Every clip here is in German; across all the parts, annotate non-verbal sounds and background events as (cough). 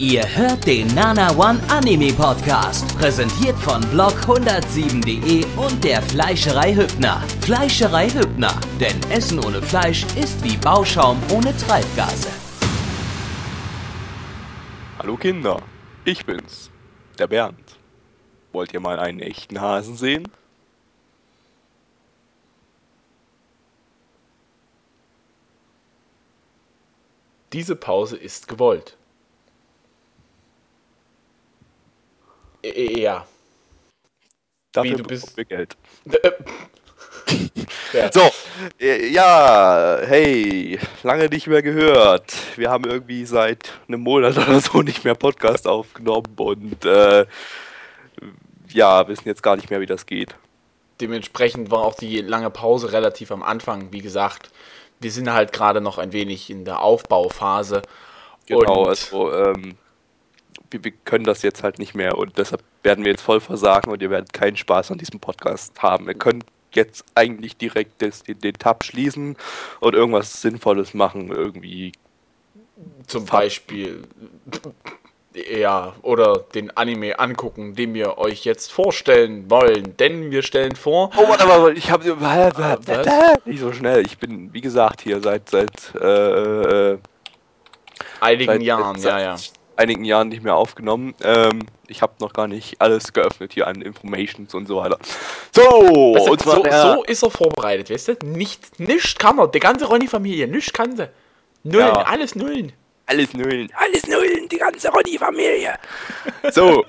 Ihr hört den Nana One Anime Podcast, präsentiert von blog107.de und der Fleischerei Hübner. Fleischerei Hübner, denn Essen ohne Fleisch ist wie Bauschaum ohne Treibgase. Hallo Kinder, ich bin's, der Bernd. Wollt ihr mal einen echten Hasen sehen? Diese Pause ist gewollt. Äh, Ja. Dafür Wie, du bist- wir Geld. Äh, (laughs) ja. So, äh, ja, hey, lange nicht mehr gehört. Wir haben irgendwie seit einem Monat (laughs) oder so nicht mehr Podcast aufgenommen und äh, ja, wissen jetzt gar nicht mehr, wie das geht. Dementsprechend war auch die lange Pause relativ am Anfang. Wie gesagt, wir sind halt gerade noch ein wenig in der Aufbauphase. Genau, Und- also ähm, wir, wir können das jetzt halt nicht mehr und deshalb werden wir jetzt voll versagen und ihr werdet keinen Spaß an diesem Podcast haben. Wir können jetzt eigentlich direkt das, den, den Tab schließen und irgendwas Sinnvolles machen, irgendwie. Zum. Beispiel, ja, oder den Anime angucken, den wir euch jetzt vorstellen wollen. Denn wir stellen vor, Oh, warte mal, ich habe was? nicht so schnell. Ich bin, wie gesagt, hier seit seit äh, äh, einigen seit, Jahren, seit ja, ja. Einigen Jahren nicht mehr aufgenommen. Ähm, ich habe noch gar nicht alles geöffnet hier an Informations und so weiter. So, Weißt du, und so, so ist er vorbereitet, weißt du? Nicht, nicht kann er, die ganze Ronny-Familie, nicht kann sie. Nullen, Ja. alles Nullen. Alles Nullen, alles Nullen, die ganze Ronny-Familie. So,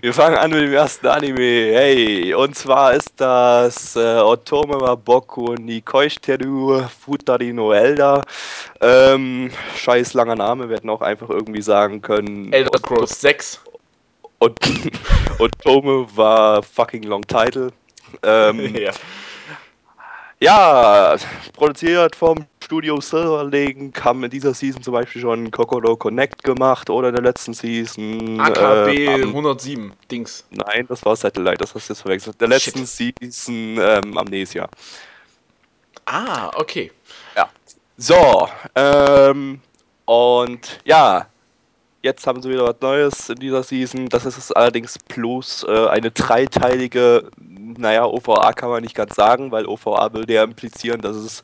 wir fangen an mit dem ersten Anime. Hey, und zwar ist das äh, Otome wa Boku ni Koishiteru Futari no Elda. Ähm, scheiß langer Name, wir hätten auch einfach irgendwie sagen können. Elder Scrolls 6. Und (laughs) Otome war fucking long title. Ähm, (laughs) ja. Ja, produziert vom Studio Silver Lake, haben in dieser Season zum Beispiel schon Kokoro Connect gemacht oder in der letzten Season. AKB äh, am, 107, Dings. nein, das war Satellite, das hast du jetzt verwechselt. Der letzten Season ähm, Amnesia. Ah, okay. Ja. So, ähm, und ja, jetzt haben sie wieder was Neues in dieser Season. Das ist es allerdings bloß äh, eine dreiteilige, naja, OVA kann man nicht ganz sagen, weil OVA will ja implizieren, dass es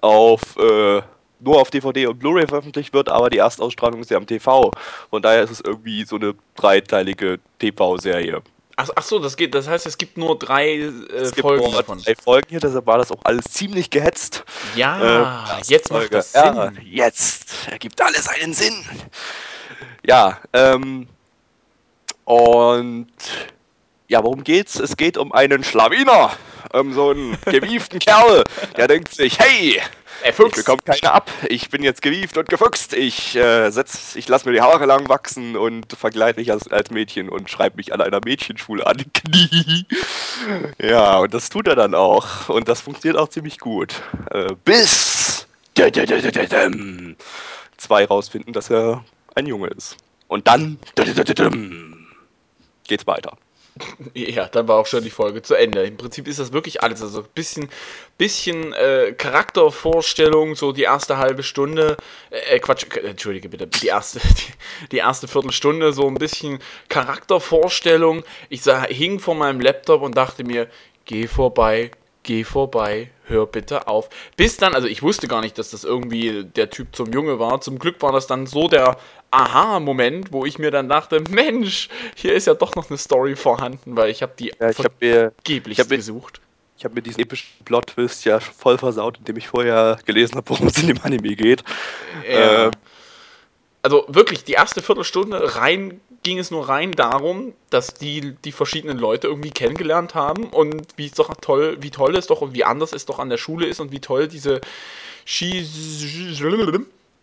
auf äh, nur auf DVD und Blu-ray veröffentlicht wird, aber die Erstausstrahlung ist ja am TV. Von daher ist es irgendwie so eine dreiteilige TV-Serie. Ach, ach so, das geht. Das heißt, es gibt nur drei äh, Es gibt Folgen nur davon. drei Folgen hier, deshalb war das auch alles ziemlich gehetzt. Ja, Äh, jetzt macht Folge. das Sinn. Ja, jetzt ergibt alles einen Sinn. Ja, ähm, und ja, worum geht's? Es geht um einen Schlawiner, um so einen gewieften Kerl, der denkt sich, hey, Er ich bekomme keine ab, ich bin jetzt gewieft und gefuchst, ich äh, setz, ich lasse mir die Haare lang wachsen und verkleide mich als, als Mädchen und schreibe mich an einer Mädchenschule an. Knie. Ja, und das tut er dann auch. Und das funktioniert auch ziemlich gut. Äh, bis zwei rausfinden, dass er ein Junge ist. Und dann geht's weiter. Ja, dann war auch schon die Folge zu Ende. Im Prinzip ist das wirklich alles. Also ein bisschen, bisschen äh, Charaktervorstellung, so die erste halbe Stunde. Äh, Quatsch, äh, entschuldige bitte. Die erste, (laughs) die, die erste Viertelstunde, so ein bisschen Charaktervorstellung. Ich sah, hing vor meinem Laptop und dachte mir, geh vorbei, geh vorbei, hör bitte auf. Bis dann, also ich wusste gar nicht, dass das irgendwie der Typ zum Junge war. Zum Glück war das dann so der Aha-Moment, wo ich mir dann dachte, Mensch, hier ist ja doch noch eine Story vorhanden, weil ich habe die Ja, ich habe mir, ich hab mir- gesucht. ich hab mir diesen epischen Plot-Twist ja voll versaut, indem ich vorher gelesen habe, worum es in dem Anime geht. Ja. Äh, also wirklich, die erste Viertelstunde rein ging es nur rein darum, dass die die verschiedenen Leute irgendwie kennengelernt haben und wie es doch toll, wie toll es doch und wie anders es doch an der Schule ist und wie toll diese Ski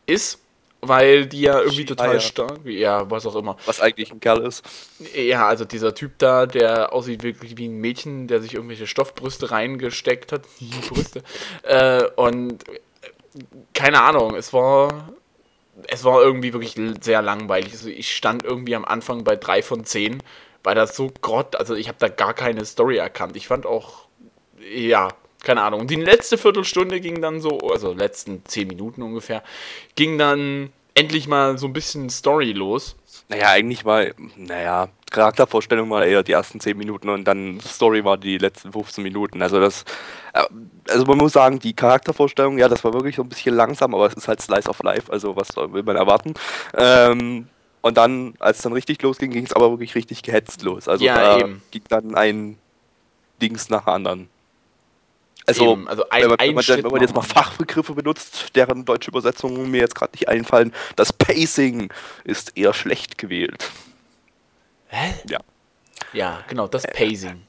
ist, weil die ja irgendwie total Schleier. stark, ja, was auch immer. was eigentlich ein Kerl ist. Ja, also dieser Typ da, der aussieht wirklich wie ein Mädchen, der sich irgendwelche Stoffbrüste reingesteckt hat. (laughs) Die Brüste. Äh, und äh, keine Ahnung, es war. Es war irgendwie wirklich sehr langweilig. Also ich stand irgendwie am Anfang bei 3 von 10, weil das so grott, also ich habe da gar keine Story erkannt. Ich fand auch, ja, keine Ahnung. Und die letzte Viertelstunde ging dann so, also letzten 10 Minuten ungefähr, ging dann endlich mal so ein bisschen Story los. Naja, eigentlich mal, naja, Charaktervorstellung war eher die ersten 10 Minuten und dann Story war die letzten 15 Minuten. Also das, äh, also man muss sagen, die Charaktervorstellung, ja, das war wirklich so ein bisschen langsam, aber es ist halt Slice of Life, also was will man erwarten. Ähm, und dann, als es dann richtig losging, ging es aber wirklich richtig gehetzt los. Also Ja, da eben. ging dann ein Dings nach anderen. Also, Eben, also ein- wenn, man, wenn, man, wenn man jetzt mal Fachbegriffe benutzt, deren deutsche Übersetzungen mir jetzt gerade nicht einfallen, das Pacing ist eher schlecht gewählt. Hä? Ja, Ja, genau, das Pacing.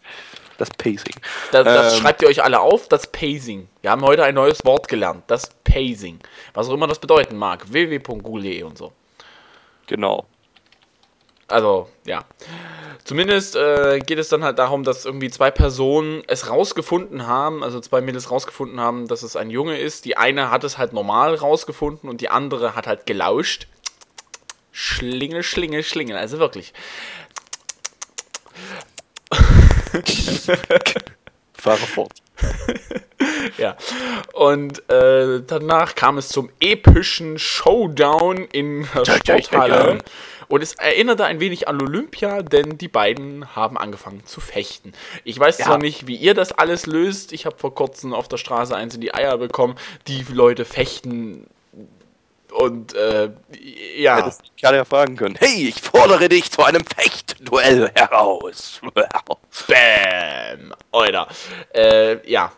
das Pacing. Das, das Ähm. schreibt ihr euch alle auf, das Pacing. Wir haben heute ein neues Wort gelernt, das Pacing. Was auch immer das bedeuten mag. www.google.de und so. Genau. Also, ja. Zumindest äh, geht es dann halt darum, dass irgendwie zwei Personen es rausgefunden haben, also zwei Mädels rausgefunden haben, dass es ein Junge ist. Die eine hat es halt normal rausgefunden und die andere hat halt gelauscht. Schlingel, schlingel, schlingel. Also wirklich. Fahre fort. (laughs) Ja. Und äh, danach kam es zum epischen Showdown in der Sporthalle. Und es erinnerte ein wenig an Olympia, denn die beiden haben angefangen zu fechten. Ich weiß Ja. zwar nicht, wie ihr das alles löst. Ich habe vor kurzem auf der Straße eins in die Eier bekommen. Die Leute fechten und äh, ja. Hättest du gerade ja fragen können. Hey, ich fordere dich zu einem Fechtduell heraus. (laughs) Bam! Alter. Äh, ja.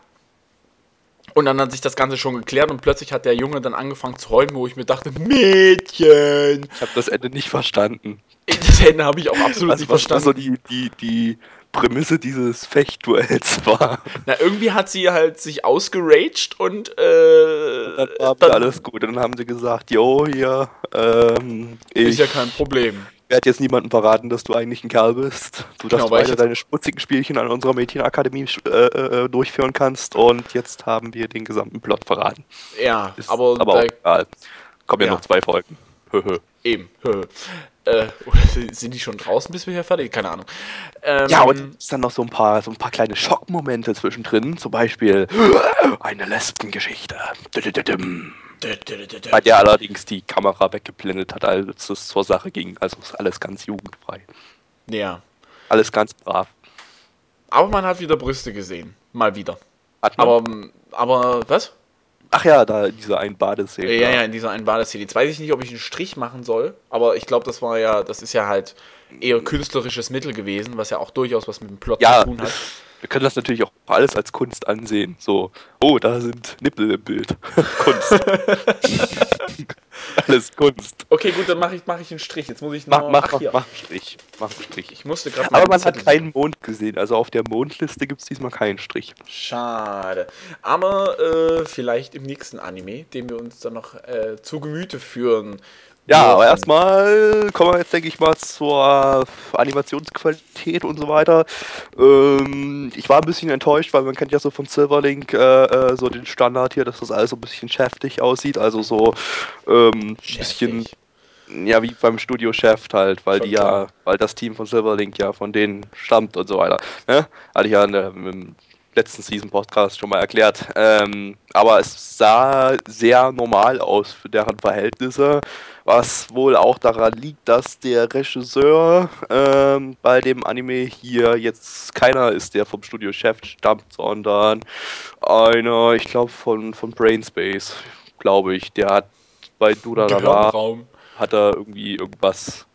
Und dann hat sich das Ganze schon geklärt und plötzlich hat der Junge dann angefangen zu heulen, wo ich mir dachte, Mädchen! Ich habe das Ende nicht verstanden. (laughs) Das Ende habe ich auch absolut Also, nicht was verstanden. so die, die, die Prämisse dieses Fechtduells war. Na, irgendwie hat sie halt sich ausgeraged und äh, Dann war dann alles gut. Und dann haben sie gesagt, jo, hier, ähm, ich ist ja kein Problem. werde jetzt niemandem verraten, dass du eigentlich ein Kerl bist. Du darfst Genau, ich weiter deine schmutzigen Spielchen an unserer Mädchenakademie äh, äh, durchführen kannst. Und jetzt haben wir den gesamten Plot verraten. Ja, Ist aber, aber auch egal. Kommen ja, Ja. noch zwei Folgen. Höhö. eben. Äh, (laughs) sind die schon draußen, bis wir hier fertig? Keine Ahnung. Ähm, Ja, und es dann noch so ein paar, so ein paar kleine Schockmomente zwischendrin. Zum Beispiel (gasps) eine Lesbengeschichte. Bei der allerdings die Kamera weggeblendet hat, als es zur Sache ging. Also ist alles ganz jugendfrei. ja. Alles ganz brav. Aber man hat wieder Brüste gesehen. Mal wieder. Hat man, Aber, aber, was? Ach ja, da diese ein Badeszene. Ja, ja, in dieser einen Badeszene. Jetzt weiß ich nicht, ob ich einen Strich machen soll, aber ich glaube, das war ja, das ist ja halt eher künstlerisches Mittel gewesen, was ja auch durchaus was mit dem Plot Ja, zu tun hat. Wir können das natürlich auch alles als Kunst ansehen. So, oh, da sind Nippel im Bild. (laughs) Kunst. (laughs) alles Kunst. Okay, gut, dann mache ich, mach ich einen Strich. Jetzt muss ich noch. Mach, mach, ach, mach, einen Strich. Mach einen Strich. Ich musste gerade Aber man hat keinen Mond gesehen. Also auf der Mondliste gibt es diesmal keinen Strich. Schade. Aber äh, vielleicht im nächsten Anime, den wir uns dann noch äh, zu Gemüte führen. Ja, aber dürfen. erstmal kommen wir jetzt, denke ich mal, zur Animationsqualität und so weiter. Ähm, ich war ein bisschen enttäuscht, weil man kennt ja so von Silverlink äh, äh, so den Standard hier, dass das alles so ein bisschen schäftig aussieht. Also so ähm, ein bisschen, ja, wie beim Studio Chef halt, weil Schon die ja, klar. weil das Team von Silverlink ja von denen stammt und so weiter. Ne? Hatte ich ja in der, im letzten Season Podcast schon mal erklärt. Ähm, aber es sah sehr normal aus für deren Verhältnisse, was wohl auch daran liegt, dass der Regisseur ähm, bei dem Anime hier jetzt keiner ist, der vom Studio Chef stammt, sondern einer, ich glaube, von, von Brainspace, glaube ich. Der hat bei Dudalala Gehirnraum. hat er irgendwie irgendwas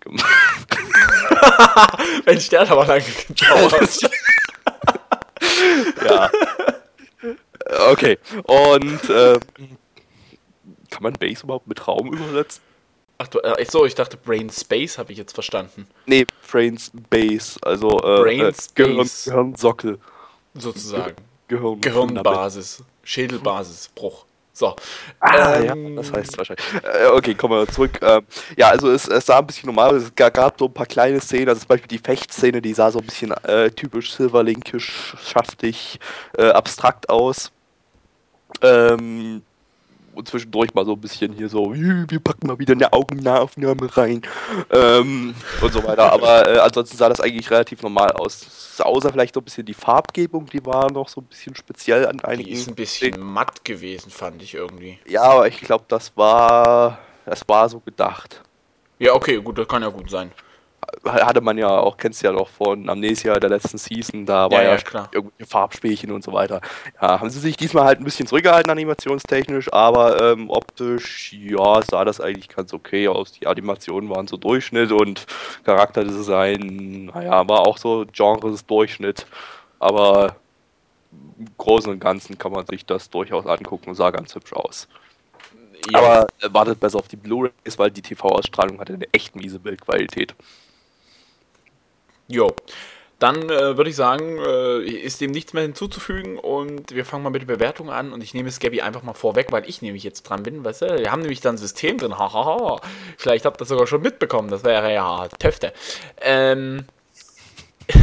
gemacht. (laughs) Mensch, der hat aber lange gedauert. (laughs) (laughs) ja. Okay. Und äh, kann man Base überhaupt mit Raum übersetzen? Ach du, äh, so, ich dachte Brain Space habe ich jetzt verstanden. Nee, Brains Base, also äh, Brain äh, Gehirn, Space. Gehirnsockel. Sozusagen. Gehirn Gehirnbasis. Schädelbasisbruch. So. Ah, Ähm, ja, das heißt wahrscheinlich. Äh, okay, kommen wir zurück. Ähm, ja, also es, es sah ein bisschen normal aus. Es ga- gab so ein paar kleine Szenen, also zum Beispiel die Fechtszene, die sah so ein bisschen äh, typisch Silverlinkisch, schaftig, äh, abstrakt aus. Ähm, zwischendurch mal so ein bisschen hier so, "Ih, wir packen mal wieder eine Augennahaufnahme rein ähm, und so weiter. Aber äh, ansonsten sah das eigentlich relativ normal aus. Außer vielleicht so ein bisschen die Farbgebung, die war noch so ein bisschen speziell an einigen. Die ist ein bisschen matt gewesen, fand ich irgendwie. Ja, aber ich glaube, das war Das war so gedacht. Ja, okay, gut, das kann ja gut sein. Hatte man ja auch, kennst du ja noch von Amnesia der letzten Season, da war Ja, ja, ja, klar. irgendwelche Farbspielchen und so weiter. Ja, haben sie sich diesmal halt ein bisschen zurückgehalten animationstechnisch, aber ähm, optisch, ja, sah das eigentlich ganz okay aus. Die Animationen waren so Durchschnitt und Charakterdesign, naja, war auch so Genres Durchschnitt. Aber im Großen und Ganzen kann man sich das durchaus angucken und sah ganz hübsch aus. Ja, Aber äh, wartet besser auf die Blu-rays, weil die TV-Ausstrahlung hatte eine echt miese Bildqualität. Jo. Dann äh, würde ich sagen, äh, ist dem nichts mehr hinzuzufügen und wir fangen mal mit der Bewertung an und ich nehme es Gabby einfach mal vorweg, weil ich nämlich jetzt dran bin, weißt du, wir haben nämlich da ein System drin, hahaha. Vielleicht habt ihr das sogar schon mitbekommen, das wäre ja Töfte. Ähm. (laughs)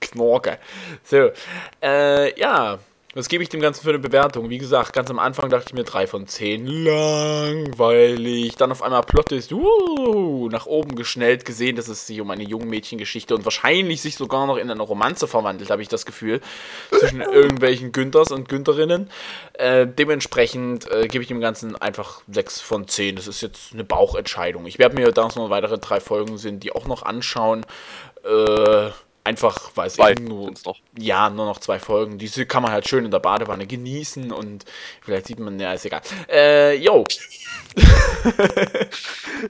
Knorke. So, äh, ja, was gebe ich dem Ganzen für eine Bewertung? Wie gesagt, ganz am Anfang dachte ich mir 3 von 10. Langweilig. Dann auf einmal Plot ist, uh, nach oben geschnellt gesehen, dass es sich um eine Jungmädchengeschichte und wahrscheinlich sich sogar noch in eine Romanze verwandelt, habe ich das Gefühl. Zwischen (laughs) irgendwelchen Günthers und Güntherinnen. Äh, dementsprechend äh, gebe ich dem Ganzen einfach 6 von 10. Das ist jetzt eine Bauchentscheidung. Ich werde mir da noch weitere drei Folgen sind, die auch noch anschauen. Äh, einfach, weil es eben nur, noch. ja, nur noch zwei Folgen. Diese kann man halt schön in der Badewanne genießen und vielleicht sieht man, ja, ist egal. Äh, yo. (laughs)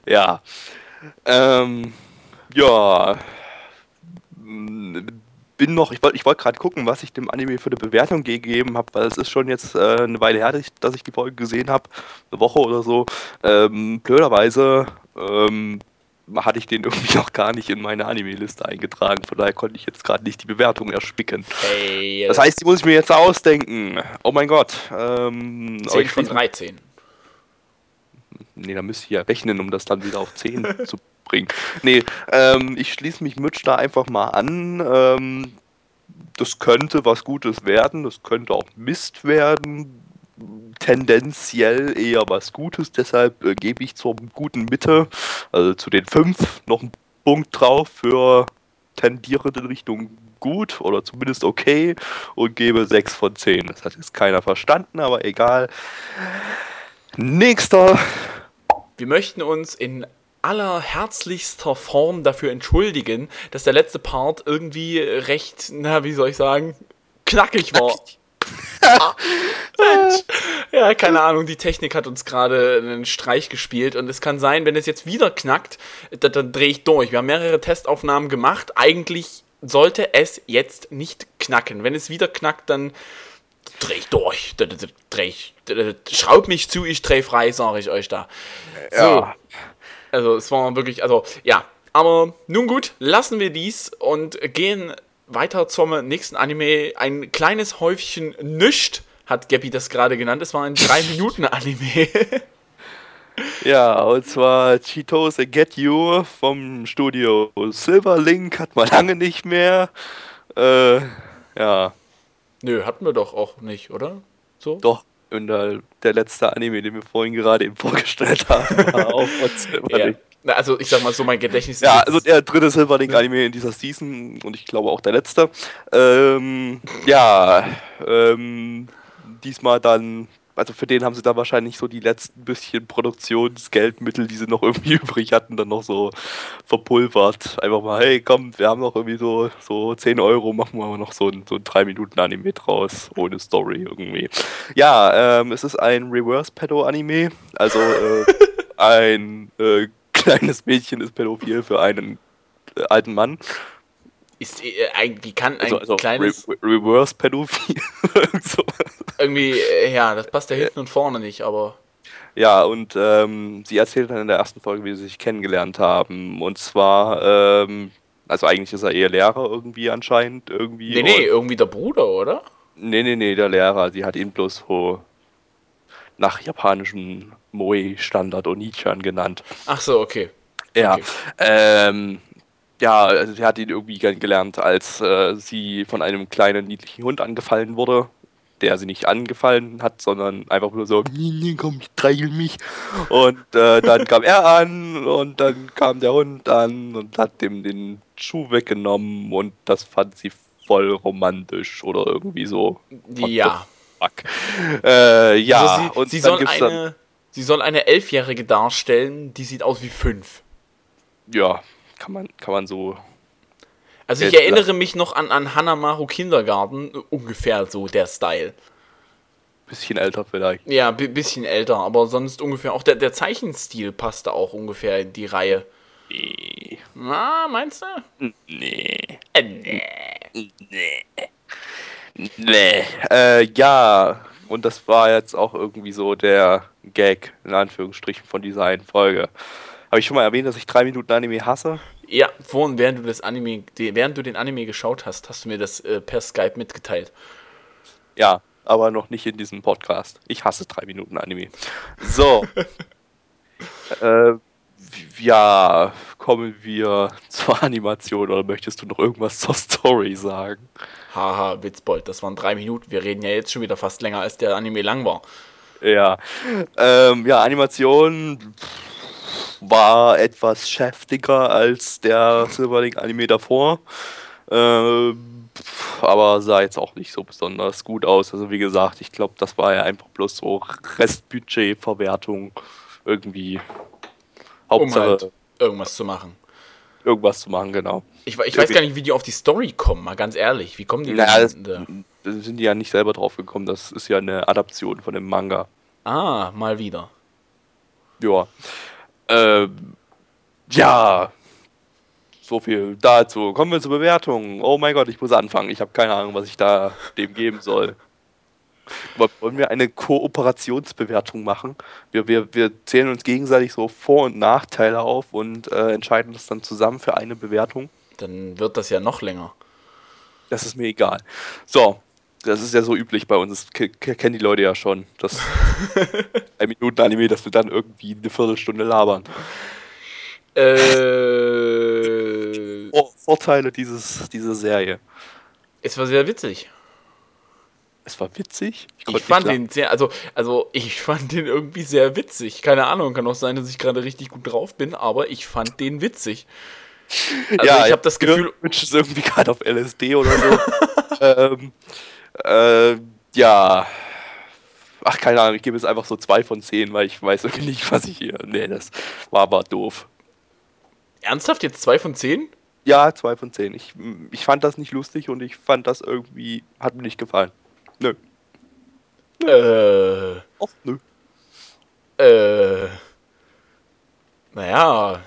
Ja. Ähm, ja. Bin noch, ich wollte ich wollt gerade gucken, was ich dem Anime für eine Bewertung gegeben habe, weil es ist schon jetzt äh, eine Weile her, dass ich, dass ich die Folge gesehen habe, eine Woche oder so. Ähm, blöderweise ähm, hatte ich den irgendwie (laughs) noch gar nicht in meine Anime-Liste eingetragen, von daher konnte ich jetzt gerade nicht die Bewertung erspicken. Hey, Das heißt, die muss ich mir jetzt ausdenken. Oh mein Gott. Ähm, aber 10 ich von schließe- 13. Nee, da müsste ich ja rechnen, um das dann wieder auf 10 (laughs) zu bringen. Nee, ähm, ich schließe mich Mitch da einfach mal an. Ähm, das könnte was Gutes werden, das könnte auch Mist werden. Tendenziell eher was Gutes, deshalb äh, gebe ich zur guten Mitte, also zu den 5, noch einen Punkt drauf für tendierend in Richtung gut oder zumindest okay und gebe 6 von 10. Das hat jetzt keiner verstanden, aber egal. Nächster Wir möchten uns in allerherzlichster Form dafür entschuldigen, dass der letzte Part irgendwie recht, na, wie soll ich sagen, knackig war. Mensch. Ja, keine Ahnung, die Technik hat uns gerade einen Streich gespielt und es kann sein, wenn es jetzt wieder knackt, da, dann drehe ich durch. Wir haben mehrere Testaufnahmen gemacht. Eigentlich sollte es jetzt nicht knacken. Wenn es wieder knackt, dann dreh ich durch. Dreh ich, schraub mich zu, ich dreh frei, sage ich euch da. Ja. Also es war wirklich, also ja. Aber nun gut, lassen wir dies und gehen weiter zum nächsten Anime. Ein kleines Häufchen Nischt, hat Gabby das gerade genannt. Es war ein 3-Minuten-Anime. (laughs) (laughs) Ja, und zwar Cheetos Get You vom Studio Silverlink hat man lange nicht mehr. Äh, ja, Nö, hatten wir doch auch nicht, oder? So? doch. Und der, der letzte Anime, den wir vorhin gerade eben vorgestellt haben, war (laughs) auch von Ja. Silverlink. Na, also ich sag mal so, mein Gedächtnis Ja, jetzt- also der dritte Silverlink-Anime in dieser Season und ich glaube auch der letzte. Ähm, ja, ähm, diesmal dann, also für den haben sie da wahrscheinlich so die letzten bisschen Produktionsgeldmittel, die sie noch irgendwie (laughs) übrig hatten, dann noch so verpulvert. Einfach mal, hey, komm, wir haben noch irgendwie so, so 10 Euro, machen wir noch so ein, so ein 3-Minuten-Anime draus, ohne Story irgendwie. Ja, ähm, es ist ein Reverse-Pedo-Anime, also äh, (laughs) ein äh, kleines Mädchen ist pädophil für einen äh, alten Mann. ist, äh, ein, wie kann ein Also, also kleines Re Re Reverse pädophil. (laughs) so. irgendwie, äh, ja, das passt ja hinten und vorne nicht, aber Ja, und ähm, sie erzählt dann in der ersten Folge, wie sie sich kennengelernt haben. Und zwar, ähm, also eigentlich ist er eher Lehrer irgendwie anscheinend irgendwie. nee, nee, irgendwie der Bruder, oder? nee, nee, nee, der Lehrer. Sie hat ihn bloß so nach japanischem Moe-Standard Onichan genannt. Ach so, okay. Ja, Okay. ähm, ja, also sie hat ihn irgendwie kennengelernt, als äh, sie von einem kleinen niedlichen Hund angefallen wurde, der sie nicht angefallen hat, sondern einfach nur so, "Nee, komm, ich streichel mich. Und äh, dann kam er an und dann kam der Hund an und hat ihm den Schuh weggenommen und das fand sie voll romantisch oder irgendwie so. What Ja. Fuck. Äh, ja, also sie, und sie dann soll gibt's eine, Sie soll eine Elfjährige darstellen, die sieht aus wie fünf. Ja, kann man, kann man so. Also ich Jetzt- erinnere mich noch an, an Hanamaru Kindergarten, ungefähr so der Style. Bisschen älter vielleicht. Ja, bi- bisschen älter, aber sonst ungefähr auch der, der Zeichenstil passte auch ungefähr in die Reihe. Nee. Na, meinst du? Nee. Äh, nee. Nee. Nee. Äh, ja. Und das war jetzt auch irgendwie so der Gag, in Anführungsstrichen, von dieser einen Folge. Habe ich schon mal erwähnt, dass ich drei Minuten Anime hasse? Ja, vorhin, während du das Anime, während du den Anime geschaut hast, hast du mir das äh, per Skype mitgeteilt. Ja, aber noch nicht in diesem Podcast. Ich hasse drei Minuten Anime. So. (laughs) äh, ja, kommen wir (laughs) zur Animation oder möchtest du noch irgendwas zur Story sagen? Haha, Witzbold, das waren drei Minuten. Wir reden ja jetzt schon wieder fast länger, als der Anime lang war. Ja. Ähm, ja, Animation war etwas schäftiger als der Silverlink-Anime davor. Ähm, aber sah jetzt auch nicht so besonders gut aus. Also wie gesagt, ich glaube, das war ja einfach bloß so Restbudget-Verwertung. Irgendwie. Um Hauptsache halt irgendwas zu machen. irgendwas zu machen, genau. Ich, ich weiß gar nicht, wie die auf die Story kommen, mal ganz ehrlich. Wie kommen die Naja, das, da sind die ja nicht selber drauf gekommen. Das ist ja eine Adaption von dem Manga. Ah, mal wieder. Ja. Ähm, ja. So viel dazu. Kommen wir zur Bewertung. Oh mein Gott, ich muss anfangen. Ich habe keine Ahnung, was ich da dem geben soll. Wollen wir eine Kooperationsbewertung machen? Wir, wir, wir zählen uns gegenseitig so Vor- und Nachteile auf und äh, entscheiden das dann zusammen für eine Bewertung. Dann wird das ja noch länger. Das ist mir egal. So, das ist ja so üblich bei uns. Das ke- ke- kennen die Leute ja schon. Das (laughs) ein Minuten Anime, dass wir dann irgendwie eine Viertelstunde labern. Äh, Vor- Vorteile dieses, dieser Serie. es war sehr witzig. Es war witzig. Ich konnte fand den sehr, also, also ich fand den irgendwie sehr witzig. Keine Ahnung, kann auch sein, dass ich gerade richtig gut drauf bin, aber ich fand den witzig. (laughs) Also ja, ich habe das Gefühl, Wünsch ist irgendwie gerade auf LSD oder so. (laughs) ähm, äh, ja. Ach, keine Ahnung, ich gebe jetzt einfach so zwei von zehn, weil ich weiß irgendwie nicht, was ich hier. Nee, das war aber doof. ernsthaft jetzt zwei von zehn? Ja, zwei von zehn. Ich, ich fand das nicht lustig und ich fand das irgendwie, hat mir nicht gefallen. Nö. Äh, Och, nö. äh, naja,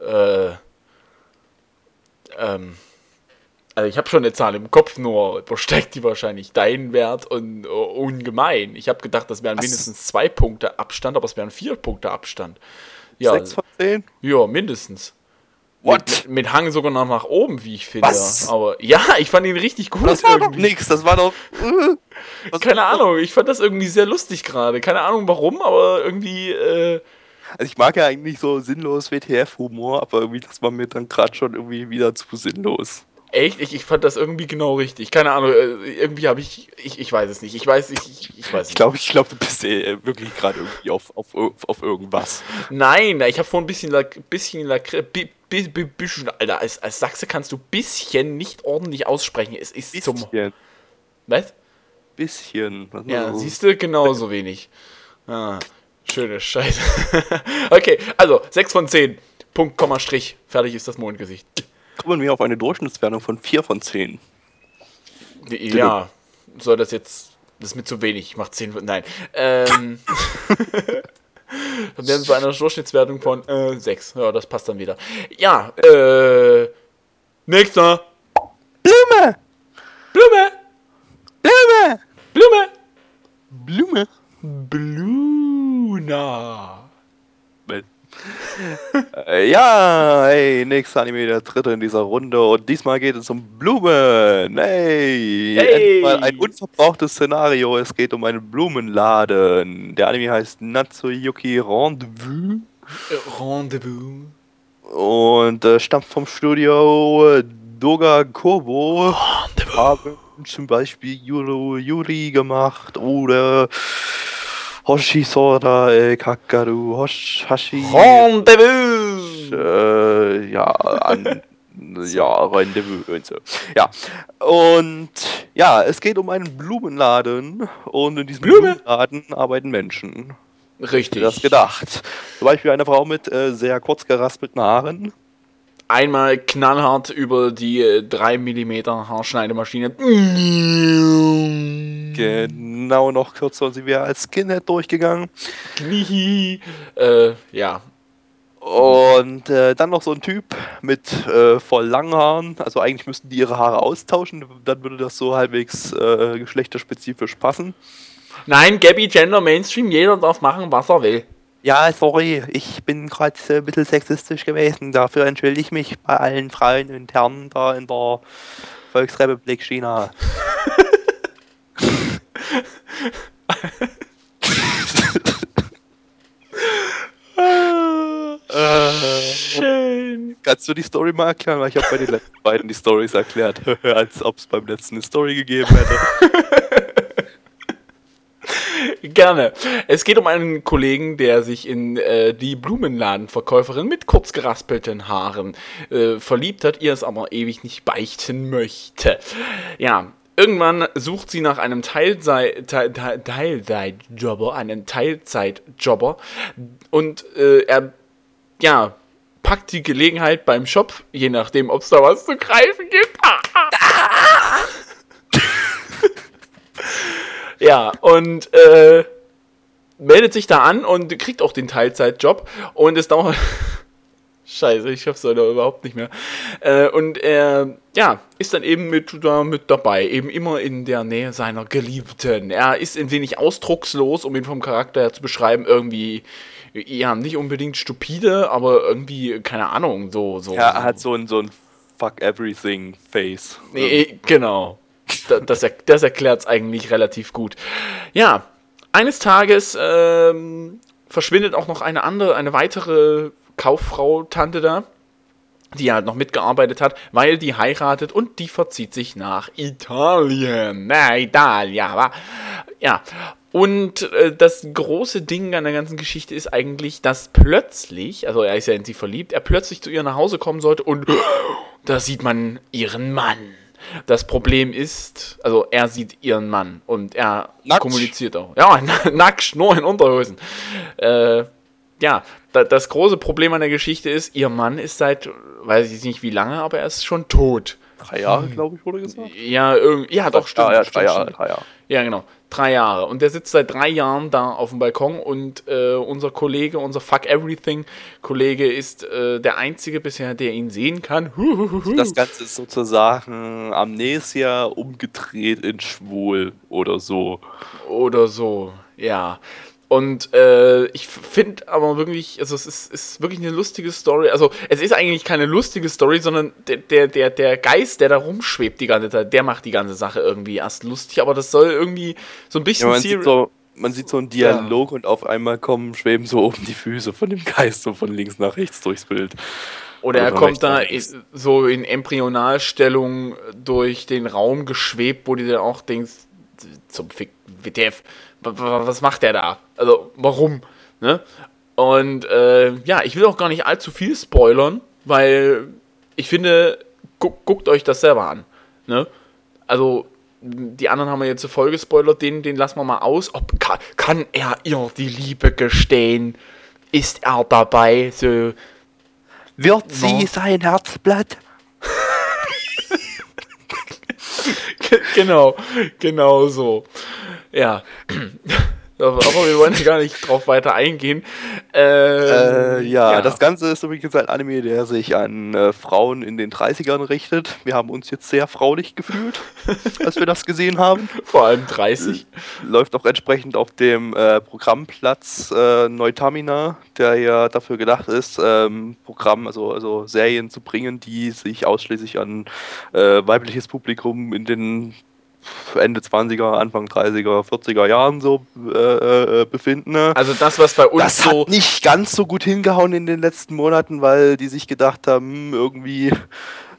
äh, ähm, also ich habe schon eine Zahl im Kopf, nur übersteigt die wahrscheinlich deinen Wert und uh, ungemein. Ich habe gedacht, das wären Was? mindestens zwei Punkte Abstand, aber es wären vier Punkte Abstand. Ja, Sechs von zehn? ja, mindestens. What? Mit, mit Hang sogar noch nach oben, wie ich finde. Was? Aber ja, ich fand ihn richtig gut. Das war doch irgendwie. nix, das war doch. äh, Keine Ahnung, ich fand das irgendwie sehr lustig gerade. Keine Ahnung warum, aber irgendwie, äh, Also ich mag ja eigentlich so sinnlos WTF-Humor, aber irgendwie das war mir dann gerade schon irgendwie wieder zu sinnlos. echt, ich, ich fand das irgendwie genau richtig. Keine Ahnung, äh, irgendwie habe ich, ich, ich weiß es nicht. Ich weiß, ich, ich, weiß Ich nicht. glaube, ich glaube, du bist äh, wirklich gerade irgendwie auf, auf, auf, irgendwas. Nein, ich habe vorhin ein bisschen, bisschen, bisschen, Alter, als, als Sachse kannst du bisschen nicht ordentlich aussprechen. Es ist zum, Bisschen. was? Bisschen. Was Ja, so- siehst du, genauso wenig. Ah, schöne Scheiße. (laughs) okay, also 6 von 10. Punkt, Komma, Strich. Fertig ist das Mondgesicht. Kommen wir auf eine Durchschnittswertung von 4 von 10. Ja, soll das jetzt. Das ist mir zu wenig. Ich mach 10 von. Nein. Ähm. (laughs) dann wären wir bei einer Durchschnittswertung von äh, 6. Ja, das passt dann wieder. Ja, äh. Nächster. Blume! Blume! Blume! Blume! Blume! Bluna. (laughs) Äh, ja, hey, nächster Anime, der dritte in dieser Runde. Und diesmal geht es um Blumen. Hey, Hey. ein unverbrauchtes Szenario. Es geht um einen Blumenladen. Der Anime heißt Natsuyuki Rendezvous Äh, Rendezvous. und äh, stammt vom Studio Doga Kobo. Haben zum Beispiel Yuru Yuri gemacht oder Hoshisora äh, Kakaru Hosh, Hashi. Rendezvous! äh, ja, an, (laughs) ja, Rendezvous und so. Ja, und ja, es geht um einen Blumenladen und in diesem Blume? Blumenladen arbeiten Menschen. Richtig. das gedacht. Zum Beispiel eine Frau mit äh, sehr kurz geraspelten Haaren. Einmal knallhart über die äh, 3 mm Haarschneidemaschine. Genau noch kürzer sie wäre als Skinhead durchgegangen. Knie. Äh, ja. Und äh, dann noch so ein Typ mit äh, voll langen Haaren. Also eigentlich müssten die ihre Haare austauschen, dann würde das so halbwegs äh, geschlechterspezifisch passen. Nein, Gabby Gender Mainstream, jeder darf machen, was er will. Ja, sorry, ich bin gerade ein bisschen sexistisch gewesen. Dafür entschuldige ich mich bei allen Frauen und Herren da in der Volksrepublik China. Schön. Kannst du die Story mal erklären? Weil ich habe bei den letzten beiden die Stories erklärt, (laughs) als ob es beim letzten eine Story gegeben hätte. (laughs) Gerne. Es geht um einen Kollegen, der sich in äh, die Blumenladenverkäuferin mit kurz geraspelten Haaren äh, verliebt hat, ihr es aber ewig nicht beichten möchte. Ja, irgendwann sucht sie nach einem Teilzei Teil Teil Teilzeitjobber, einen Teilzeitjobber und äh, er, ja, packt die Gelegenheit beim Shop, je nachdem, ob es da was zu greifen gibt. (laughs) Ja, und äh, meldet sich da an und kriegt auch den Teilzeitjob. Und es dauert. (laughs) Scheiße, ich schaff's heute überhaupt nicht mehr. Äh, und er, ja, ist dann eben mit, da mit dabei, eben immer in der Nähe seiner Geliebten. Er ist ein wenig ausdruckslos, um ihn vom Charakter her zu beschreiben, irgendwie, ja, nicht unbedingt stupide, aber irgendwie, keine Ahnung, so, so. Ja, er hat so ein, so ein Fuck Everything Face. Nee, genau. Da- Das, das erklärt es eigentlich relativ gut. Ja, eines Tages ähm, verschwindet auch noch eine andere, eine weitere Kauffrau, Tante da, die halt noch mitgearbeitet hat, weil die heiratet und die verzieht sich nach Italien. Na, Italia, wa? Ja. Und äh, das große Ding an der ganzen Geschichte ist eigentlich, dass plötzlich, also er ist ja in sie verliebt, er plötzlich zu ihr nach Hause kommen sollte und da sieht man ihren Mann. Das Problem ist, also er sieht ihren Mann und er Nackt. kommuniziert auch. Ja, (laughs) nackt, nur in Unterhosen. Äh, ja, da, das große Problem an der Geschichte ist, ihr Mann ist seit, weiß ich nicht wie lange, aber er ist schon tot. Drei Jahre, glaube ich, wurde gesagt. Ja, irgendwie, ja, doch, stimmt. ja, ja, stimmt, drei Jahre, stimmt. drei Jahre. Ja, genau. Drei Jahre. Und der sitzt seit drei Jahren da auf dem Balkon und äh, unser Kollege, unser Fuck Everything-Kollege ist äh, der einzige bisher, der ihn sehen kann. Huhuhuhu. Das Ganze ist sozusagen Amnesia umgedreht in schwul oder so. Oder so, ja. Und äh, ich finde aber wirklich, also es ist, ist wirklich eine lustige Story. Also es ist eigentlich keine lustige Story, sondern der, der, der, der Geist, der da rumschwebt die ganze Zeit, der macht die ganze Sache irgendwie erst lustig. Aber das soll irgendwie so ein Ja, bisschen man, seri- sieht so, man sieht so einen Dialog und auf einmal kommen, schweben so oben die Füße von dem Geist so von links nach rechts durchs Bild. Oder er Oder kommt da so in Embryonalstellung durch den Raum geschwebt, wo du dir auch denkst, zum Fick, WTF, wa- wa- was macht der da? Also, warum? Ne? Und äh, ja, ich will auch gar nicht allzu viel spoilern, weil ich finde, gu guckt euch das selber an. Ne? Also, die anderen haben wir jetzt voll gespoilert, den, den lassen wir mal aus. Ob, kann, kann er ihr die Liebe gestehen? Ist er dabei? So, Wird sie No. sein Herzblatt? (laughs) genau, genau so. Ja. Aber wir wollen gar nicht drauf weiter eingehen. Äh, Ähm, ja, das Ganze ist übrigens ein Anime, der sich an äh, Frauen in den 30ern richtet. Wir haben uns jetzt sehr fraulich gefühlt, (laughs) als wir das gesehen haben. vor allem 30. Läuft auch entsprechend auf dem äh, Programmplatz äh, Neutamina, der ja dafür gedacht ist, ähm, Programm, also, also Serien zu bringen, die sich ausschließlich an äh, weibliches Publikum in den Ende 20er, Anfang 30er, 40er Jahren so äh, äh, befinden. ne? Also das, was bei uns Das so. hat nicht ganz so gut hingehauen in den letzten Monaten, weil die sich gedacht haben, hm, irgendwie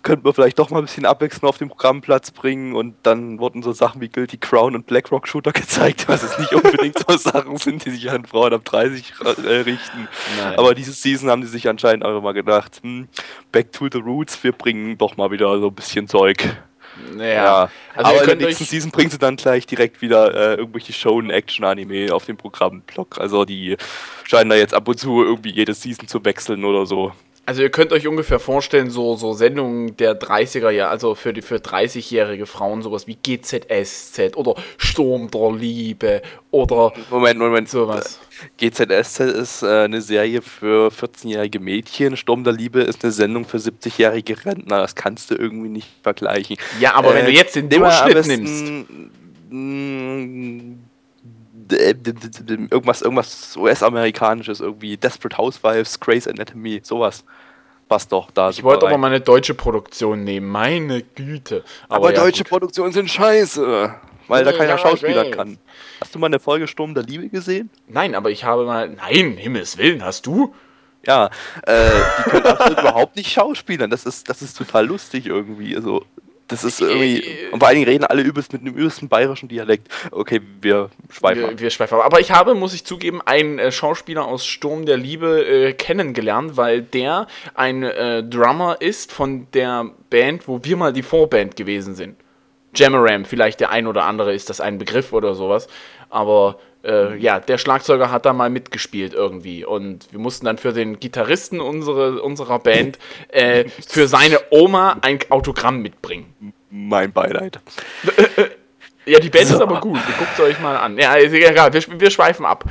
könnten wir vielleicht doch mal ein bisschen Abwechslung auf den Programmplatz bringen und dann wurden so Sachen wie Guilty Crown und Blackrock Shooter gezeigt, was es nicht unbedingt so (laughs) Sachen sind, die sich an Frauen ab 30 äh, richten. Nein. Aber diese Season haben die sich anscheinend einfach mal gedacht, hm, back to the roots, wir bringen doch mal wieder so ein bisschen Zeug. Naja, also aber in der nächsten Season bringen sie dann gleich direkt wieder äh, irgendwelche Show-Action-Anime auf dem Programmblock. Also die scheinen da jetzt ab und zu irgendwie jede Season zu wechseln oder so. Also ihr könnt euch ungefähr vorstellen, so, so Sendungen der 30er Jahre, also für, die, für 30-jährige Frauen, sowas wie GZSZ oder Sturm der Liebe oder Moment, Moment, sowas. GZSZ ist äh, eine Serie für 14-jährige Mädchen, Sturm der Liebe ist eine Sendung für 70-jährige Rentner, das kannst du irgendwie nicht vergleichen. Ja, aber äh, wenn du jetzt den Durchschnitt nimmst. Mm, irgendwas, irgendwas US-amerikanisches, irgendwie Desperate Housewives, Grey's Anatomy, sowas. Passt doch da. Ich wollte aber mal eine deutsche Produktion nehmen, meine Güte. Aber, aber ja, deutsche gut. Produktionen sind scheiße, weil da keiner ja, Schauspieler kann. Hast du mal eine Folge Sturm der Liebe gesehen? Nein, aber ich habe mal. Nein, Himmels Willen, hast du? Ja, äh, die können absolut (laughs) überhaupt nicht schauspielern. Das ist, das ist total lustig irgendwie. Also, das ist irgendwie. Äh, und vor allen Dingen reden alle übelst mit einem übelsten bayerischen Dialekt. Okay, wir schweifen wir, Wir schweifen Aber ich habe, muss ich zugeben, einen äh, Schauspieler aus Sturm der Liebe äh, kennengelernt, weil der ein äh, Drummer ist von der Band, wo wir mal die Vorband gewesen sind. Jamaram, vielleicht der ein oder andere ist das ein Begriff oder sowas. Aber äh, ja, der Schlagzeuger hat da mal mitgespielt irgendwie. Und wir mussten dann für den Gitarristen unsere, unserer Band äh, für seine Oma ein Autogramm mitbringen. Mein Beileid. (laughs) ja, die Band so. ist aber gut. Guckt euch mal an. Ja, ist egal. Wir, wir schweifen ab.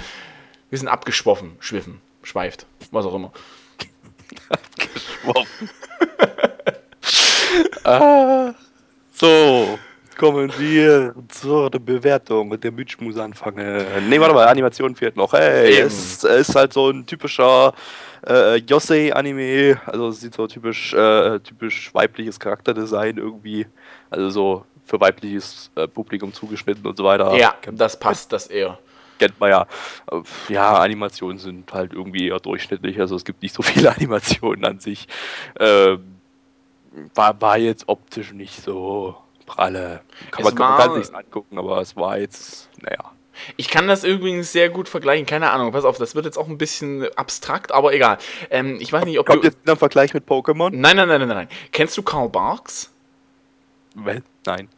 Wir sind abgeschwoffen. Schwiffen. Schweift. Was auch immer. abgeschwoffen. (laughs) ah, so kommen wir zur Bewertung. Der Mitch muss anfangen. Ne, warte mal, Animation fehlt noch. Hey, es ist halt so ein typischer äh, Yosei-Anime. Also es sieht so typisch, äh, typisch weibliches Charakterdesign irgendwie. Also so für weibliches äh, Publikum zugeschnitten und so weiter. Ja, das passt, das eher kennt man ja. Ja, Animationen sind halt irgendwie eher durchschnittlich. Also es gibt nicht so viele (laughs) Animationen an sich. Ähm, war, war jetzt optisch nicht so pralle. Kann man, war, man kann sich angucken, aber es war jetzt, naja. Ich kann das übrigens sehr gut vergleichen, keine Ahnung, pass auf, das wird jetzt auch ein bisschen abstrakt, aber egal. Ähm, ich weiß nicht, ob Kommt du... jetzt ein Vergleich mit Pokémon? Nein, nein, nein, nein, nein. Kennst du Karl Barks? Well, nein.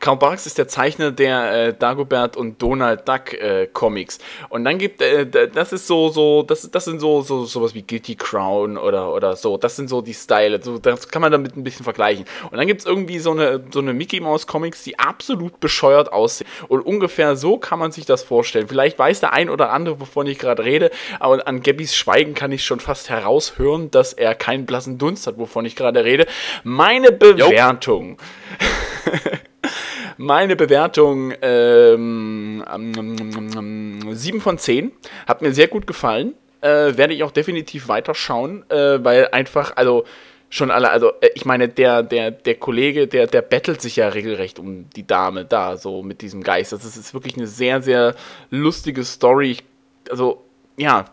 Karl Barks ist der Zeichner der äh, Dagobert und Donald Duck äh, Comics. Und dann gibt äh, das ist so so das, das sind so so sowas wie Guilty Crown oder oder so. Das sind so die Style. So, das kann man damit ein bisschen vergleichen. Und dann gibt es irgendwie so eine so eine Mickey Mouse Comics, die absolut bescheuert aussehen. Und ungefähr so kann man sich das vorstellen. Vielleicht weiß der ein oder andere, wovon ich gerade rede, aber an Gabbys Schweigen kann ich schon fast heraushören, dass er keinen blassen Dunst hat, wovon ich gerade rede. Meine Bewertung. (laughs) (laughs) Meine Bewertung ähm, ähm, 7 von 10. Hat mir sehr gut gefallen. Äh, werde ich auch definitiv weiterschauen, äh, weil einfach, also schon alle, also äh, ich meine, der, der, der Kollege, der, der bettelt sich ja regelrecht um die Dame da, so mit diesem Geist. Das ist wirklich eine sehr, sehr lustige Story. Ich, also, ja,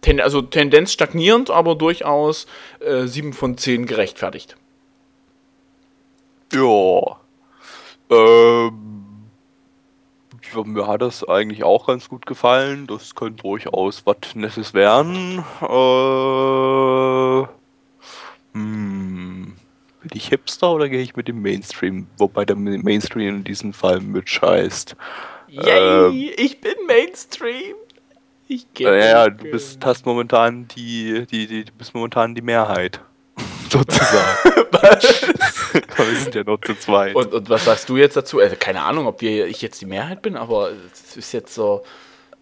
ten, also Tendenz stagnierend, aber durchaus äh, 7 von 10 gerechtfertigt. Ja. Ähm, ja, mir hat das eigentlich auch ganz gut gefallen. Das könnte durchaus was Nettes werden. Äh, hm, bin ich Hipster oder gehe ich mit dem Mainstream? Wobei der Mainstream in diesem Fall Mitch heißt. Yay, ähm, ich bin Mainstream. Ich gehe. Äh, ja, du bist hast momentan die, die, die, du bist momentan die Mehrheit. Sozusagen. wir sind ja nur zu zweit. Und, und was sagst du jetzt dazu? Also, keine Ahnung, ob wir, ich jetzt die Mehrheit bin, aber es ist jetzt so.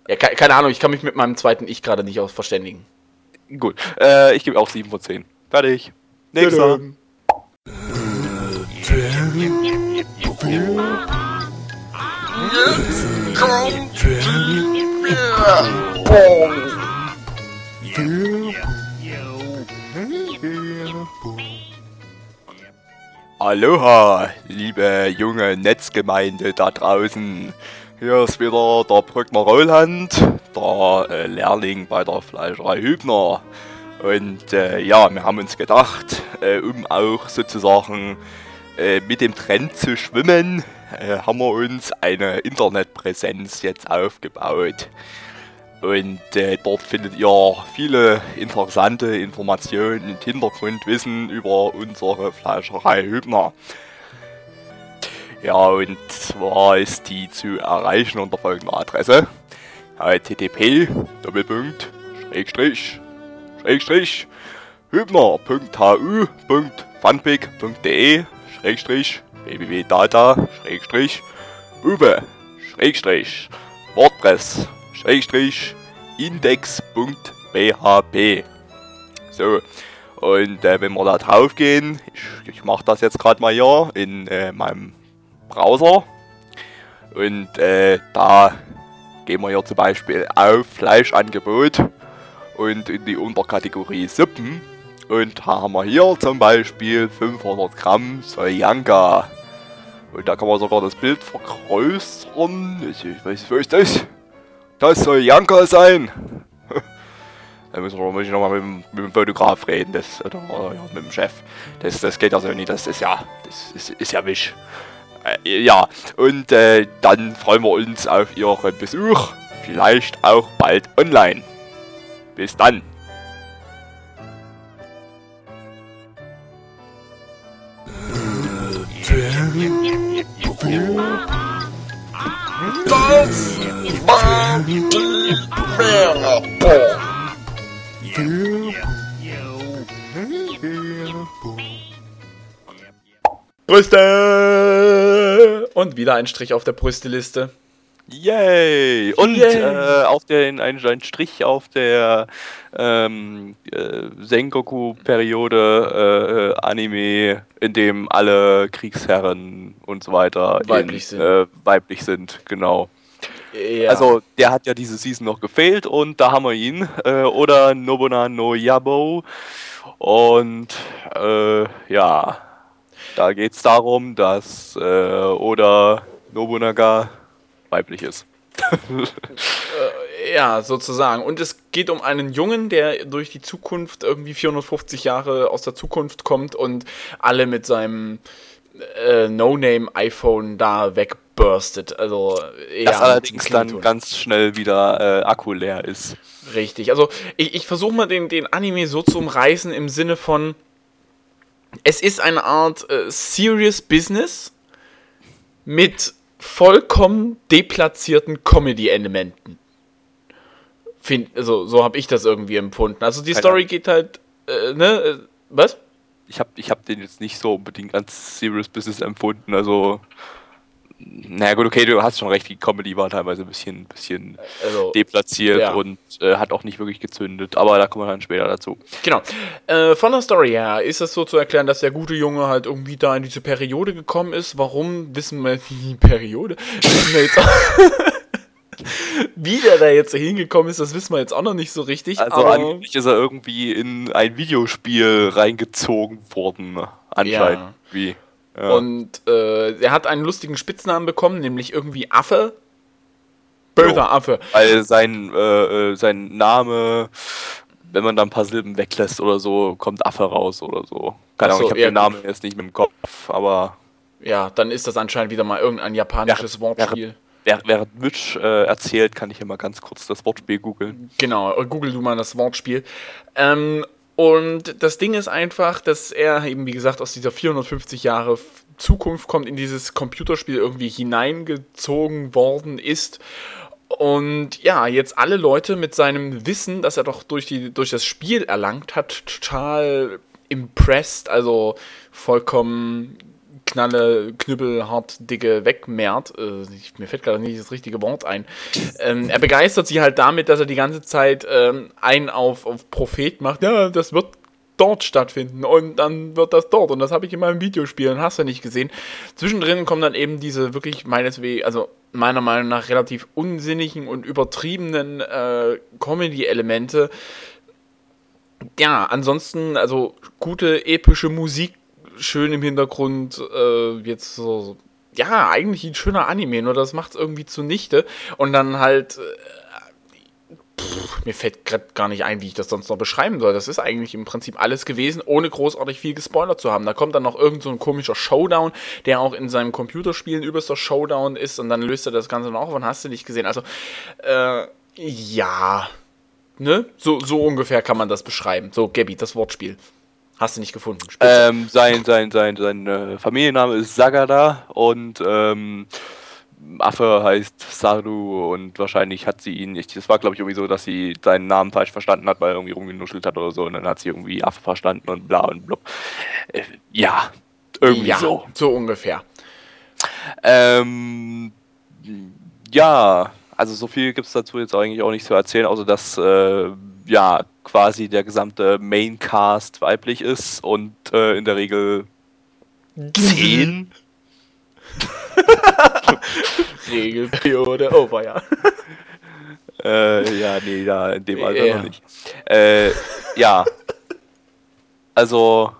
Ja, keine, keine Ahnung, ich kann mich mit meinem zweiten Ich gerade nicht aus verständigen. Gut, äh, ich gebe auch 7 von 10. Fertig. Nächster. Jetzt kommt Aloha, liebe junge Netzgemeinde da draußen. Hier ist wieder der Brückner Roland, der äh, Lehrling bei der Fleischerei Hübner. Und äh, ja, wir haben uns gedacht, äh, um auch sozusagen äh, mit dem Trend zu schwimmen, äh, haben wir uns eine Internetpräsenz jetzt aufgebaut. Und äh, dort findet ihr viele interessante Informationen und Hintergrundwissen über unsere Fleischerei Hübner. Ja, und zwar ist die zu erreichen unter folgender Adresse. http Doppelpunkt Schrägstrich Schrägstrich hübner.hu.funpic.de Schrägstrich www.data Schrägstrich Uwe Schrägstrich WordPress Schrägstrich Index.php So, und äh, wenn wir da drauf gehen, ich, ich mache das jetzt gerade mal hier in äh, meinem Browser und äh, da gehen wir hier zum Beispiel auf Fleischangebot und in die Unterkategorie Suppen und haben wir hier zum Beispiel 500 Gramm Sojanka. Und da kann man sogar das Bild vergrößern. Ich, ich weiß, wo ist das? Das soll Janka sein. (laughs) da müssen wir, muss ich nochmal mit, mit, dem Fotograf reden, das, oder, oder ja, mit dem Chef. Das, das geht also nicht, das ist ja, das ist, ist ja wisch. Äh, ja, und äh, dann freuen wir uns auf Ihren Besuch. Vielleicht auch bald online. Bis dann. Das die Werbung. Brüste! Und wieder ein Strich auf der Brüsteliste. Yay! Und Yay. Äh, auf den ein, ein Strich auf der ähm, äh, Sengoku-Periode äh, Anime, in dem alle Kriegsherren und so weiter Weiblich in, sind. Äh, weiblich sind, genau. Ja. Also der hat ja diese Season noch gefehlt und da haben wir ihn. Äh, oder Nobuna no Yabo. Und äh, ja, da geht es darum, dass äh, Oda Nobunaga weiblich ist. Ja, sozusagen. Und es geht um einen Jungen, der durch die Zukunft irgendwie 450 Jahre aus der Zukunft kommt und alle mit seinem äh, No-Name-iPhone da wegburstet. Also eher das allerdings dann ganz schnell wieder äh, Akku leer ist. Richtig. Also ich, ich versuche mal den, den Anime so zu umreißen im Sinne von, es ist eine Art äh, Serious Business mit vollkommen deplatzierten Comedy-Elementen. Also so habe ich das irgendwie empfunden. Also die Story geht halt, äh, ne, äh, was? Ich habe ich hab den jetzt nicht so unbedingt als Serious Business empfunden. Also, naja gut, okay, du hast schon recht, die Comedy war teilweise ein bisschen, bisschen Also, deplatziert ja. und äh, hat auch nicht wirklich gezündet. Aber da kommen wir dann später dazu. Genau. Äh, von der Story her ist es so zu erklären, dass der gute Junge halt irgendwie da in diese Periode gekommen ist. Warum, wissen wir (laughs) die Periode? Wissen wir jetzt (laughs) Wie der da jetzt hingekommen ist, das wissen wir jetzt auch noch nicht so richtig. Also aber angeblich ist er irgendwie in ein Videospiel reingezogen worden. Anscheinend. Ja. Wie. Ja. Und äh, er hat einen lustigen Spitznamen bekommen, nämlich irgendwie Affe. Böser. Affe. Weil sein, äh, äh, sein Name, wenn man da ein paar Silben weglässt oder so, kommt Affe raus oder so. Keine Ahnung, so, ich habe ja, den Namen jetzt nicht mit dem Kopf, aber Ja, dann ist das anscheinend wieder mal irgendein japanisches Wortspiel. während, während Mitch äh, erzählt, kann ich immer ganz kurz das Wortspiel googeln. Genau, google du mal das Wortspiel. Ähm, und das Ding ist einfach, dass er eben, wie gesagt, aus dieser 450 Jahre Zukunft kommt, in dieses Computerspiel irgendwie hineingezogen worden ist. Und ja, jetzt alle Leute mit seinem Wissen, das er doch durch, die, durch das Spiel erlangt hat, total impressed, also vollkommen knalle, knüppelhart, dicke wegmehrt. Äh, mir fällt gerade nicht das richtige Wort ein. Ähm, er begeistert sie halt damit, dass er die ganze Zeit ähm, einen auf, auf Prophet macht. Ja, das wird dort stattfinden und dann wird das dort und das habe ich in meinem Videospiel und hast du nicht gesehen. Zwischendrin kommen dann eben diese wirklich meineswegen, also meiner Meinung nach relativ unsinnigen und übertriebenen äh, Comedy-Elemente. Ja, ansonsten, also gute epische Musik, schön im Hintergrund, äh, jetzt so, ja, eigentlich ein schöner Anime, nur das macht es irgendwie zunichte. Und dann halt, äh, pff, mir fällt gerade gar nicht ein, wie ich das sonst noch beschreiben soll. Das ist eigentlich im Prinzip alles gewesen, ohne großartig viel gespoilert zu haben. Da kommt dann noch irgend so ein komischer Showdown, der auch in seinem Computerspielen übelster Showdown ist und dann löst er das Ganze noch auf und hast du nicht gesehen. Also, äh, ja, ne? So, so ungefähr kann man das beschreiben. So, Gabby, das Wortspiel. Hast du nicht gefunden? Ähm, sein sein, sein, sein äh, Familienname ist Sagada und ähm, Affe heißt Saru und wahrscheinlich hat sie ihn, ich, das war glaube ich irgendwie so, dass sie seinen Namen falsch verstanden hat, weil er irgendwie rumgenuschelt hat oder so und dann hat sie irgendwie Affe verstanden und bla und blub. Äh, ja, irgendwie ja, so. So ungefähr. Ähm, ja, also so viel gibt es dazu jetzt eigentlich auch nicht zu erzählen, außer dass äh, ja quasi der gesamte Maincast weiblich ist und äh, in der Regel zehn. (laughs) Regelperiode over, ja. Äh, ja, nee, da in dem Alter Ja. noch nicht. Äh, ja. Also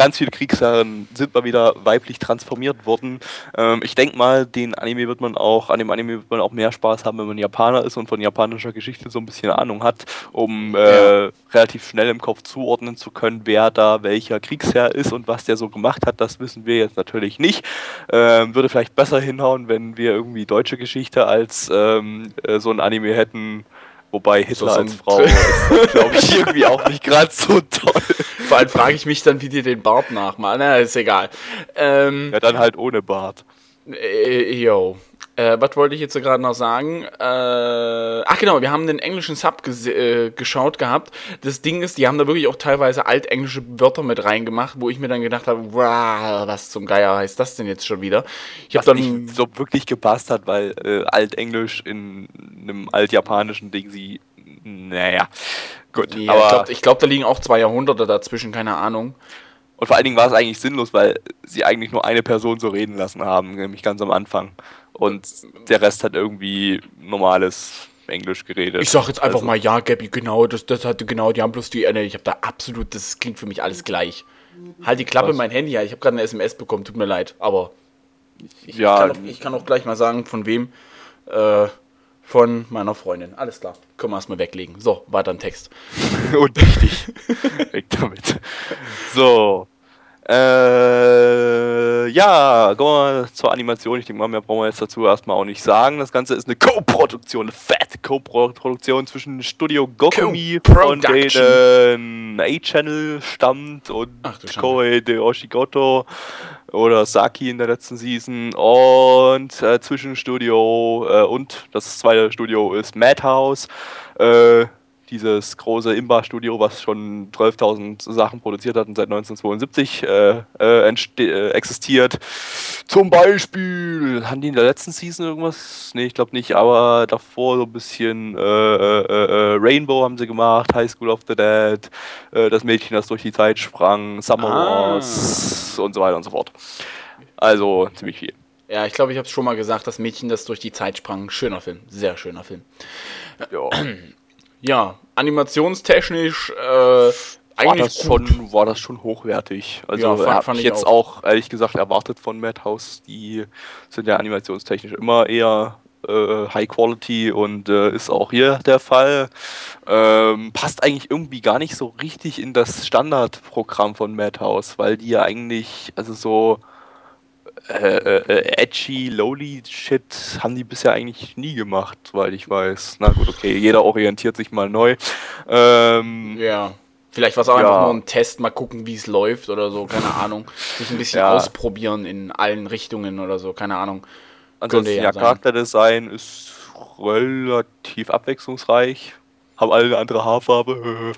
ganz viele Kriegsherren sind mal wieder weiblich transformiert worden. Ähm, ich denke mal, den Anime wird man auch, an dem Anime wird man auch mehr Spaß haben, wenn man Japaner ist und von japanischer Geschichte so ein bisschen Ahnung hat, um äh, Ja. relativ schnell im Kopf zuordnen zu können, wer da welcher Kriegsherr ist und was der so gemacht hat. Das wissen wir jetzt natürlich nicht. Ähm, würde vielleicht besser hinhauen, wenn wir irgendwie deutsche Geschichte als ähm, äh, so ein Anime hätten. Wobei Hitler so als Frau (laughs) ist, glaube ich, irgendwie auch nicht gerade so toll. Vor allem frage ich mich dann, wie die den Bart nachmalen. Na, ist egal. Ähm, Ja, dann halt ohne Bart. Äh, yo. Äh, was wollte ich jetzt so gerade noch sagen? Äh, ach genau, wir haben den englischen Sub äh, geschaut gehabt. Das Ding ist, die haben da wirklich auch teilweise altenglische Wörter mit reingemacht, wo ich mir dann gedacht habe, wow, was zum Geier heißt das denn jetzt schon wieder? Ich Was dann nicht so wirklich gepasst hat, weil äh, Altenglisch in einem altjapanischen Ding sie. Naja, gut. ja, aber ich glaube, glaub, da liegen auch zwei Jahrhunderte dazwischen, keine Ahnung. Und vor allen Dingen war es eigentlich sinnlos, weil sie eigentlich nur eine Person so reden lassen haben, nämlich ganz am Anfang. Und der Rest hat irgendwie normales Englisch geredet. Ich sag jetzt einfach Also, mal, ja, Gabby, genau, das, das hatte genau, die haben bloß die, äh, nee, ich habe da absolut, das klingt für mich alles gleich. Halt die Klappe, Was? mein Handy, ja, ich habe gerade eine SMS bekommen, tut mir leid, aber ich, Ja, kann, auch, ich kann auch gleich mal sagen, von wem, äh, von meiner Freundin. Alles klar, können wir erstmal weglegen. So, weiter ein Text. (laughs) Unwichtig. Weg damit. So. Äh, ja, kommen wir zur Animation. Ich denke mal, mehr brauchen wir jetzt dazu erstmal auch nicht sagen. Das Ganze ist eine Co-Produktion, eine fette Co-Produktion zwischen Studio Gokumi, von denen A-Channel stammt und. Koei de Oshigoto oder Saki in der letzten Season und äh, Zwischenstudio äh, und das zweite Studio ist Madhouse. Äh, dieses große Imba-Studio, was schon 12.000 Sachen produziert hat und seit 1972 äh, äh, äh, existiert. Zum Beispiel, haben die in der letzten Season irgendwas? Nee, ich glaube nicht, aber davor so ein bisschen äh, äh, äh, Rainbow haben sie gemacht, High School of the Dead, das Mädchen, das durch die Zeit sprang, Summer Ah. Wars und so weiter und so fort. Also ziemlich viel. Ja, ich glaube, ich habe es schon mal gesagt, das Mädchen, das durch die Zeit sprang. Schöner Film, sehr schöner Film. Ja. Ja, animationstechnisch, äh, war eigentlich das, gut. schon, war das schon hochwertig. Also Ja, fand- habe fand ich ich jetzt auch. auch. ehrlich gesagt erwartet von Madhouse. Die sind ja animationstechnisch immer eher äh, High Quality und äh, ist auch hier der Fall. Ähm, passt eigentlich irgendwie gar nicht so richtig in das Standardprogramm von Madhouse, weil die ja eigentlich, also so äh, äh, edgy, lowly Shit haben die bisher eigentlich nie gemacht, soweit ich weiß. Na gut, okay, jeder orientiert sich mal neu. Ähm, Ja. Vielleicht war es auch Ja. einfach nur ein Test, mal gucken, wie es läuft oder so, keine (laughs) Ahnung. Sich ein bisschen Ja. ausprobieren in allen Richtungen oder so, keine Ahnung. Ansonsten, ja ja. Charakterdesign ist relativ abwechslungsreich. Haben alle eine andere Haarfarbe.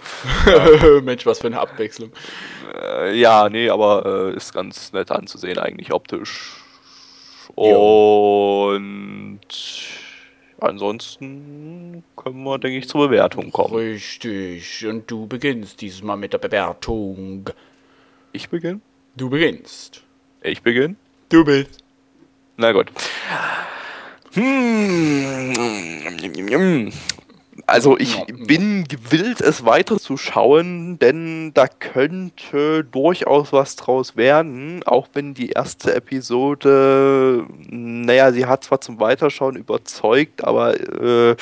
(laughs) Mensch, was für eine Abwechslung. äh, ja, nee, aber äh, ist ganz nett anzusehen, eigentlich optisch. Und ansonsten können wir, denke ich, zur Bewertung kommen. Richtig. Und du beginnst dieses Mal mit der Bewertung. Ich beginne? Du beginnst. Ich beginne? Du bist. Na gut. Hm. Also ich bin gewillt, es weiterzuschauen, denn da könnte durchaus was draus werden, auch wenn die erste Episode, naja, sie hat zwar zum Weiterschauen überzeugt, aber äh,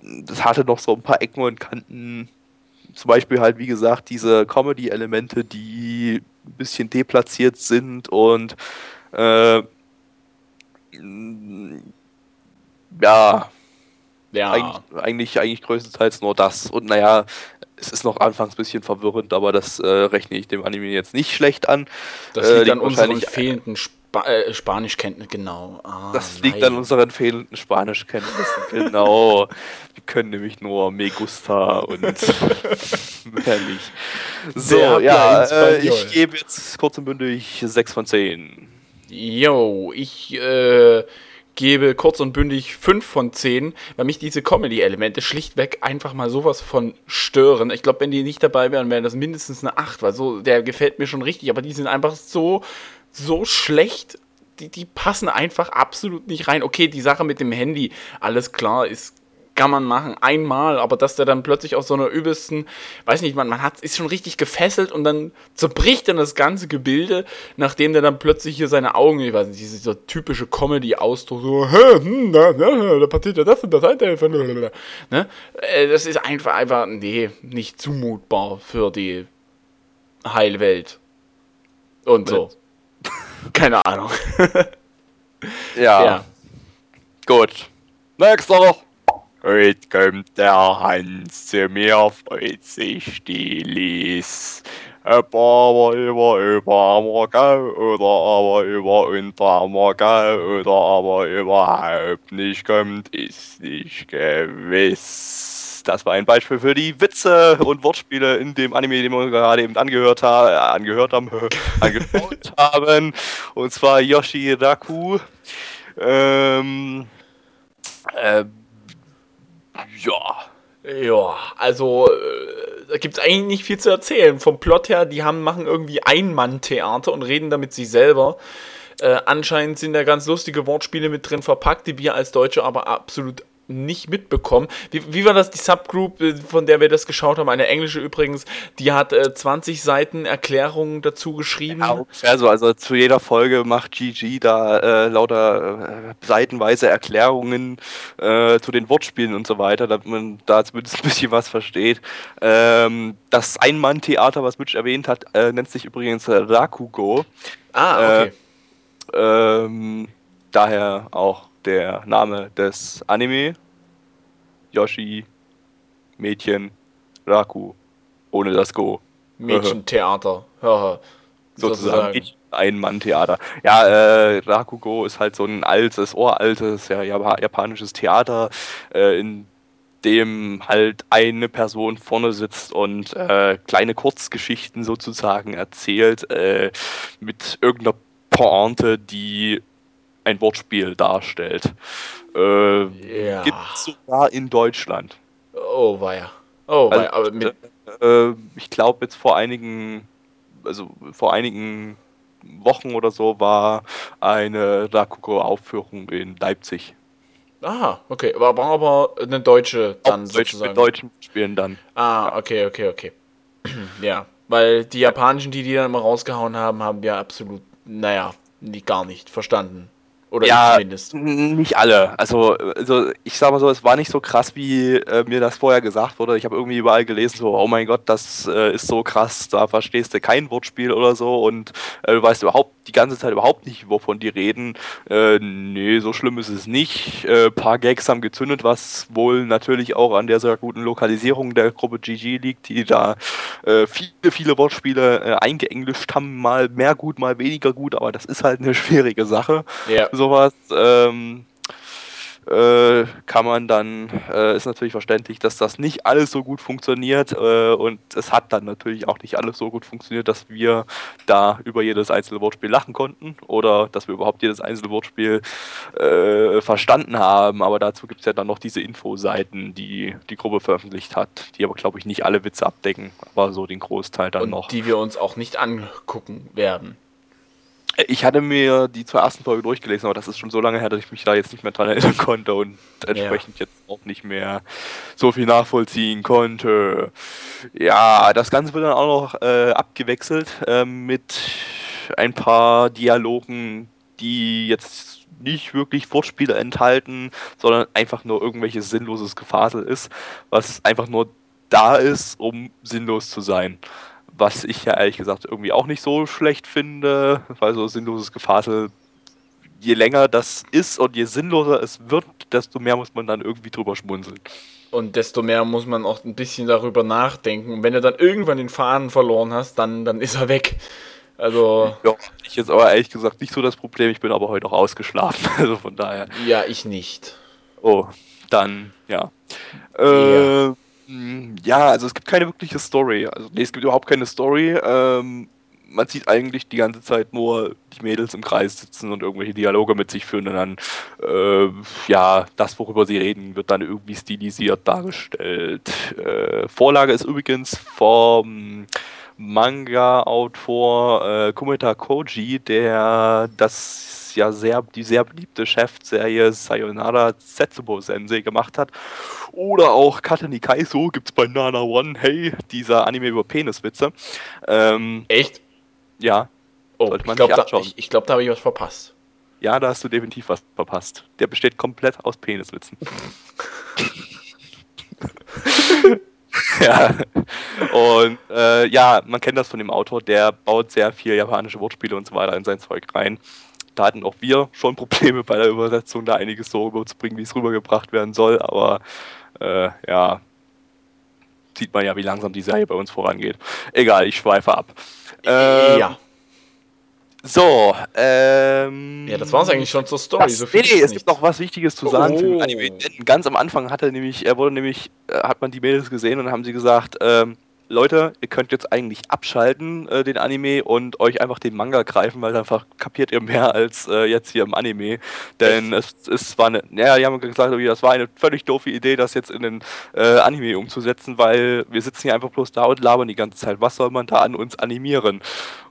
das hatte noch so ein paar Ecken und Kanten. Zum Beispiel halt, wie gesagt, diese Comedy-Elemente, die ein bisschen deplatziert sind und äh, ja, Ja. eigentlich, eigentlich, eigentlich größtenteils nur das. Und naja, es ist noch anfangs ein bisschen verwirrend, aber das äh, rechne ich dem Anime jetzt nicht schlecht an. Das liegt äh, an unseren fehlenden Sp äh, Spanischkenntnissen, genau. Ah, das liegt nein. an unseren fehlenden Spanischkenntnissen, (laughs) genau. Wir können nämlich nur Me gusta und (laughs) mehr nicht. So, ja, äh, ich gebe jetzt kurz und bündig 6 von 10. Yo, ich äh, gebe kurz und bündig 5 von 10, weil mich diese Comedy-Elemente schlichtweg einfach mal sowas von stören. Ich glaube, wenn die nicht dabei wären, wären das mindestens eine 8, weil so, der gefällt mir schon richtig, aber die sind einfach so, so schlecht. Die, die passen einfach absolut nicht rein. Okay, die Sache mit dem Handy, alles klar, ist kann man machen, einmal, aber dass der dann plötzlich aus so einer übelsten, weiß nicht, man, man hat, ist schon richtig gefesselt und dann zerbricht dann das ganze Gebilde, nachdem der dann plötzlich hier seine Augen, ich weiß nicht, dieser typische Comedy-Ausdruck, so, hm, da, da, da passiert ja das und das, ne? Äh, das ist einfach, einfach, nee, nicht zumutbar für die Heilwelt. Und so. (laughs) Keine Ahnung. ja. ja. Gut. Nächster. Heute kommt der Hans zu mir, freut sich die Lies. Ob aber über Übermorgen oder aber über Untermorgen oder aber überhaupt nicht kommt, ist nicht gewiss. Das war ein Beispiel für die Witze und Wortspiele in dem Anime, den wir gerade eben angehört, ha angehört haben, (laughs) angeschaut haben. Und zwar Yoshi Raku. Ähm, äh, ja. Ja, also äh, da gibt es eigentlich nicht viel zu erzählen. Vom Plot her, die haben, machen irgendwie Ein-Mann-Theater und reden damit sich selber. Äh, anscheinend sind da ganz lustige Wortspiele mit drin verpackt, die wir als Deutsche aber absolut nicht mitbekommen. Wie, wie war das, die Subgroup, äh, von der wir das geschaut haben, eine englische übrigens, die hat äh, 20 Seiten Erklärungen dazu geschrieben. Ja, also, also zu jeder Folge macht GG da äh, lauter äh, seitenweise Erklärungen äh, zu den Wortspielen und so weiter, damit man da zumindest ein bisschen was versteht. Ähm, das Ein-Mann-Theater, was Mitch erwähnt hat, äh, nennt sich übrigens Rakugo. Ah, okay. Ähm, daher auch der Name des Anime. Yoshi, Mädchen, Raku, ohne das Go. Mädchentheater. (laughs) Sozusagen ein Mann-Theater. Ja, äh, Rakugo ist halt so ein altes, uraltes, ja, japanisches Theater, äh, in dem halt eine Person vorne sitzt und äh, kleine Kurzgeschichten sozusagen erzählt, äh, mit irgendeiner Pointe, die ein Wortspiel darstellt. Äh, ja. Gibt es sogar in Deutschland. Oh, ja. Oh, also, aber mit äh, ich glaube jetzt vor einigen, also vor einigen Wochen oder so war eine Rakugo-Aufführung in Leipzig. Ah, okay. War, war aber eine deutsche dann Auch sozusagen. Mit deutschen Spielen dann. Ah, okay, okay, okay. (clears throat) ja, weil die japanischen, die die dann immer rausgehauen haben, haben wir absolut, naja, nie, gar nicht verstanden. Oder ja, zumindest. Nicht alle. Also, also ich sag mal so, es war nicht so krass, wie äh, mir das vorher gesagt wurde. Ich habe irgendwie überall gelesen, so, oh mein Gott, das äh, ist so krass, da verstehst du kein Wortspiel oder so und äh, du weißt überhaupt die ganze Zeit überhaupt nicht, wovon die reden. Äh, nee, so schlimm ist es nicht. Ein äh, paar Gags haben gezündet, was wohl natürlich auch an der sehr guten Lokalisierung der Gruppe GG liegt, die da äh, viele, viele Wortspiele äh, eingeenglischt haben. Mal mehr gut, mal weniger gut, aber das ist halt eine (laughs) schwierige Sache. Ja. Sowas. Ähm, äh, kann man dann, äh, ist natürlich verständlich, dass das nicht alles so gut funktioniert äh, und es hat dann natürlich auch nicht alles so gut funktioniert, dass wir da über jedes einzelne Wortspiel lachen konnten oder dass wir überhaupt jedes einzelne Wortspiel äh, verstanden haben, aber dazu gibt es ja dann noch diese Infoseiten, die die Gruppe veröffentlicht hat, die aber glaube ich nicht alle Witze abdecken, aber so den Großteil dann und noch. Die wir uns auch nicht angucken werden. Ich hatte mir die zur ersten Folge durchgelesen, aber das ist schon so lange her, dass ich mich da jetzt nicht mehr dran erinnern konnte und entsprechend ja. jetzt auch nicht mehr so viel nachvollziehen konnte. Ja, das Ganze wird dann auch noch äh, abgewechselt äh, mit ein paar Dialogen, die jetzt nicht wirklich Wortspiele enthalten, sondern einfach nur irgendwelches sinnloses Gefasel ist, was einfach nur da ist, um sinnlos zu sein. Was ich ja ehrlich gesagt irgendwie auch nicht so schlecht finde, weil so sinnloses Gefasel je länger das ist und je sinnloser es wird, desto mehr muss man dann irgendwie drüber schmunzeln. Und desto mehr muss man auch ein bisschen darüber nachdenken. Und wenn du dann irgendwann den Faden verloren hast, dann, dann ist er weg. Also. Ja, ich jetzt aber ehrlich gesagt nicht so das Problem. Ich bin aber heute auch ausgeschlafen. (laughs) Also von daher. Ja, ich nicht. Oh, dann, ja. Äh, ja, also es gibt keine wirkliche Story. Also, nee, es gibt überhaupt keine Story. Ähm, man sieht eigentlich die ganze Zeit nur die Mädels im Kreis sitzen und irgendwelche Dialoge mit sich führen und dann, äh, ja, das, worüber sie reden, wird dann irgendwie stilisiert dargestellt. Äh, Vorlage ist übrigens vom Manga-Autor äh, Kumeta Koji, der das ja sehr, die sehr beliebte Chefserie Sayonara Setsubo Sensei gemacht hat. Oder auch Katani Kaiso gibt es bei Nana One, hey, dieser Anime über Peniswitze. Ähm, Echt? ja, Oh, ich glaube, da, ich, ich glaub, da habe ich was verpasst. ja, da hast du definitiv was verpasst. Der besteht komplett aus Peniswitzen. (laughs) (laughs) ja. Und äh, ja, man kennt das von dem Autor, der baut sehr viel japanische Wortspiele und so weiter in sein Zeug rein. Da hatten auch wir schon Probleme bei der Übersetzung, da einiges so rüberzubringen, wie es rübergebracht werden soll, aber äh, ja, sieht man ja, wie langsam die Serie bei uns vorangeht. Egal, ich schweife ab. Ähm, ja. So, ähm. Ja, das war's eigentlich schon zur Story. Das, so nee, nee, es gibt noch was Wichtiges zu sagen Oh. Anime. Denn Ganz am Anfang hat er nämlich, er wurde nämlich, äh, hat man die Mädels gesehen und haben sie gesagt, ähm, Leute, ihr könnt jetzt eigentlich abschalten, äh, den Anime, und euch einfach den Manga greifen, weil einfach kapiert ihr mehr als äh, jetzt hier im Anime. Denn es, es war eine, naja, die haben gesagt, das war eine völlig doofe Idee, das jetzt in den äh, Anime umzusetzen, weil wir sitzen hier einfach bloß da und labern die ganze Zeit. Was soll man da an uns animieren?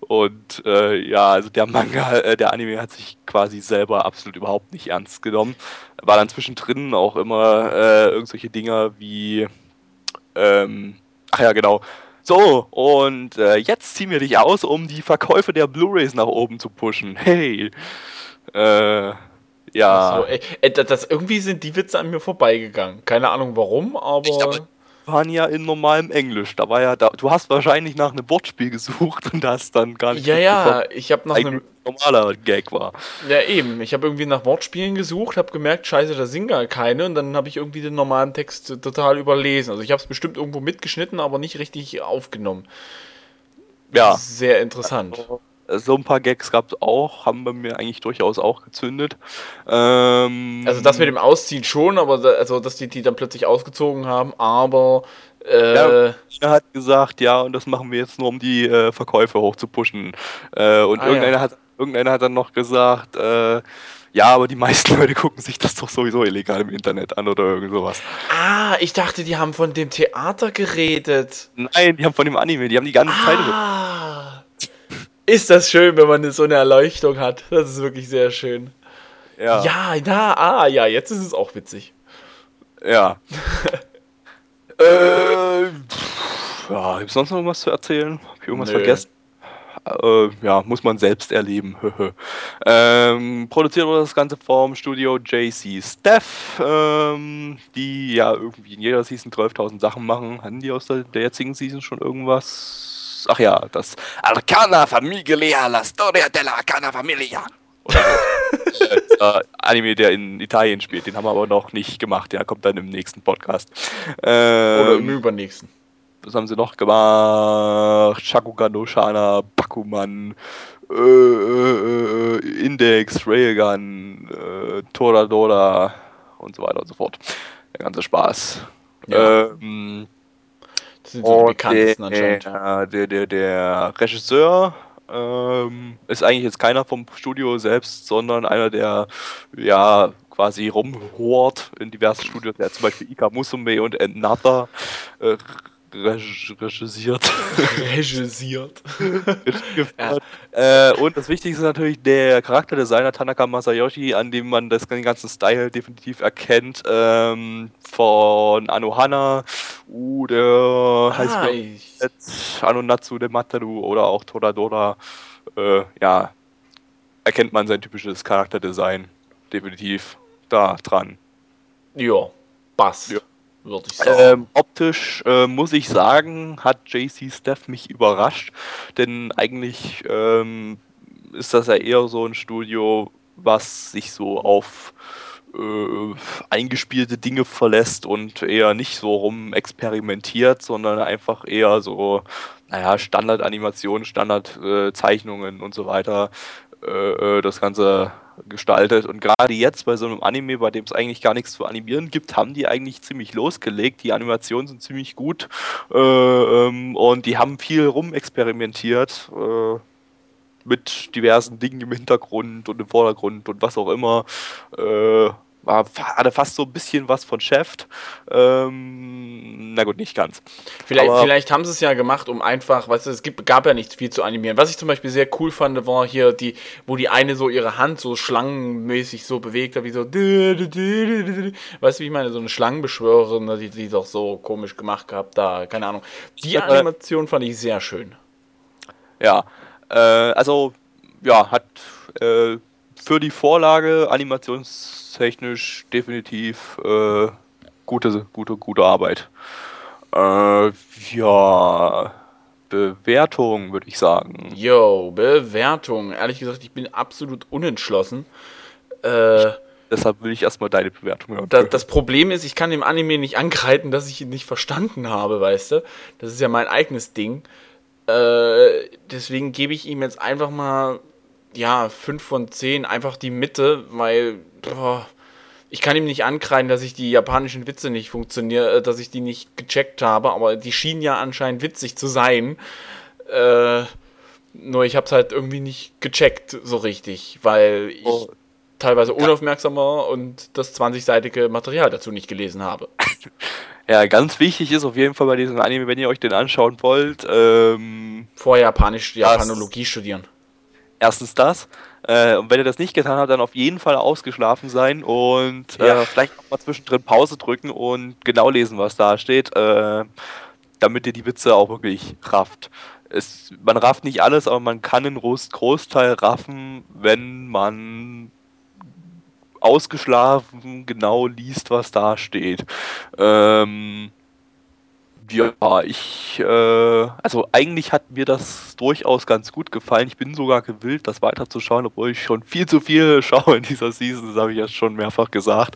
Und äh, ja, also der Manga, äh, der Anime hat sich quasi selber absolut überhaupt nicht ernst genommen. War dann zwischendrin auch immer äh, irgendwelche Dinger wie, ähm, ach ja, genau. So, und äh, jetzt ziehen wir dich aus, um die Verkäufe der Blu-Rays nach oben zu pushen. Hey. Äh, ja. So, ey, ey, das, irgendwie sind die Witze an mir vorbeigegangen. Keine Ahnung warum, aber. Ich glaube, waren ja in normalem Englisch. Da war ja da. Du hast wahrscheinlich nach einem Wortspiel gesucht und hast dann gar nicht ja, ja, ich habe nach einem. ein normaler Gag war. Ja, eben. Ich habe irgendwie nach Wortspielen gesucht, habe gemerkt, scheiße, da sind gar keine. Und dann habe ich irgendwie den normalen Text äh, total überlesen. Also ich habe es bestimmt irgendwo mitgeschnitten, aber nicht richtig aufgenommen. Ja. Sehr interessant. So ein paar Gags gab es auch, haben bei mir eigentlich durchaus auch gezündet. Ähm, Also das mit dem Ausziehen schon, aber da, also dass die die dann plötzlich ausgezogen haben, aber äh, Ja. Er hat gesagt, ja, und das machen wir jetzt nur, um die äh, Verkäufe hochzupushen. Äh, und Ah, irgendeiner, ja. hat, irgendeiner hat dann noch gesagt, äh, ja, aber die meisten (laughs) Leute gucken sich das doch sowieso illegal im Internet an oder irgend sowas. Ah, ich dachte, die haben von dem Theater geredet. Nein, die haben von dem Anime, die haben die ganze Zeit. Ist das schön, wenn man so eine Erleuchtung hat. Das ist wirklich sehr schön. Ja. Ja, na, ah, ja, jetzt ist es auch witzig. Ja. (laughs) äh, ja, gibt's sonst noch irgendwas zu erzählen? Hab ich irgendwas Nö. vergessen? Äh, ja, muss man selbst erleben. (laughs) ähm, produziert wurde das Ganze vom Studio JC Steph, ähm, die ja irgendwie in jeder Season 12.000 Sachen machen. Hatten die aus der, der jetzigen Season schon irgendwas? Ach ja, das Arcana Familia, la storia della Arcana Familia. Oder so. (laughs) äh, Anime, der in Italien spielt. Den haben wir aber noch nicht gemacht. Der kommt dann im nächsten Podcast. Oder im Ähm, übernächsten. was haben sie noch gemacht? Shakugan no Shana, Bakuman, äh, äh, äh, Index, Railgun, äh, Toradora und so weiter und so fort. Der ganze Spaß. Ja. Ähm, Das sind so die und bekanntesten anscheinend. der, der, der, der Regisseur ähm, ist eigentlich jetzt keiner vom Studio selbst, sondern einer, der ja quasi rumhort in diversen Studios. Der hat zum Beispiel Ika Musume und Another äh, regisiert. Regisiert. geführt. äh, und das Wichtigste ist natürlich der Charakterdesigner Tanaka Masayoshi, an dem man das, den ganzen Style definitiv erkennt. Ähm, von Anohana, uh, der heißt Ah, glaub ich, jetzt Anonatsu de Mataru oder auch Toradora, äh, ja, erkennt man sein typisches Charakterdesign definitiv da dran. ja, passt. Ja. Würde ich sagen. Ähm, optisch äh, muss ich sagen, hat JC Steph mich überrascht, denn eigentlich ähm, ist das ja eher so ein Studio, was sich so auf äh, eingespielte Dinge verlässt und eher nicht so rum experimentiert, sondern einfach eher so, naja, Standardanimationen, Standardzeichnungen äh, und so weiter äh, äh, das Ganze gestaltet. Und gerade jetzt bei so einem Anime, bei dem es eigentlich gar nichts zu animieren gibt, haben die eigentlich ziemlich losgelegt. Die Animationen sind ziemlich gut äh, ähm, und die haben viel rumexperimentiert äh, mit diversen Dingen im Hintergrund und im Vordergrund und was auch immer. Äh, war, hatte fast so ein bisschen was von Chef. Ähm, na gut, nicht ganz. Vielleicht, vielleicht haben sie es ja gemacht, um einfach, weißt du, es gibt, gab ja nicht viel zu animieren. Was ich zum Beispiel sehr cool fand, war hier die, wo die eine so ihre Hand so schlangenmäßig so bewegt hat, wie so, weißt du, wie ich meine, so eine Schlangenbeschwörerin, die, die doch so komisch gemacht gehabt, da, keine Ahnung. Die Animation fand ich sehr schön. Ja, äh, also, ja, hat äh, für die Vorlage animationstechnisch definitiv äh, gute, gute, gute Arbeit. Äh, ja, Bewertung würde ich sagen. Yo, Bewertung. Ehrlich gesagt, ich bin absolut unentschlossen. Äh, Deshalb will ich erstmal deine Bewertung hören. Das, das, Problem ist, ich kann dem Anime nicht angreifen, dass ich ihn nicht verstanden habe, weißt du? Das ist ja mein eigenes Ding. Äh, deswegen gebe ich ihm jetzt einfach mal ja, 5 von 10, einfach die Mitte, weil boah, ich kann ihm nicht ankreiden, dass ich die japanischen Witze nicht funktioniere, äh, dass ich die nicht gecheckt habe, aber die schienen ja anscheinend witzig zu sein. Äh, nur ich habe es halt irgendwie nicht gecheckt so richtig, weil ich oh. teilweise unaufmerksam war und das 20-seitige Material dazu nicht gelesen habe. (laughs) Ja, ganz wichtig ist auf jeden Fall bei diesem Anime, wenn ihr euch den anschauen wollt, ähm, vorher Japanisch, Japanologie studieren erstens das. Äh, und wenn ihr das nicht getan habt, dann auf jeden Fall ausgeschlafen sein und äh, ja. vielleicht auch mal zwischendrin Pause drücken und genau lesen, was da steht, äh, damit ihr die Witze auch wirklich rafft. Es, man rafft nicht alles, aber man kann einen Großteil raffen, wenn man ausgeschlafen genau liest, was da steht. Ähm, ja, ich, äh, also eigentlich hat mir das durchaus ganz gut gefallen. Ich bin sogar gewillt, das weiterzuschauen, obwohl ich schon viel zu viel (laughs) schaue in dieser Season, das habe ich ja schon mehrfach gesagt.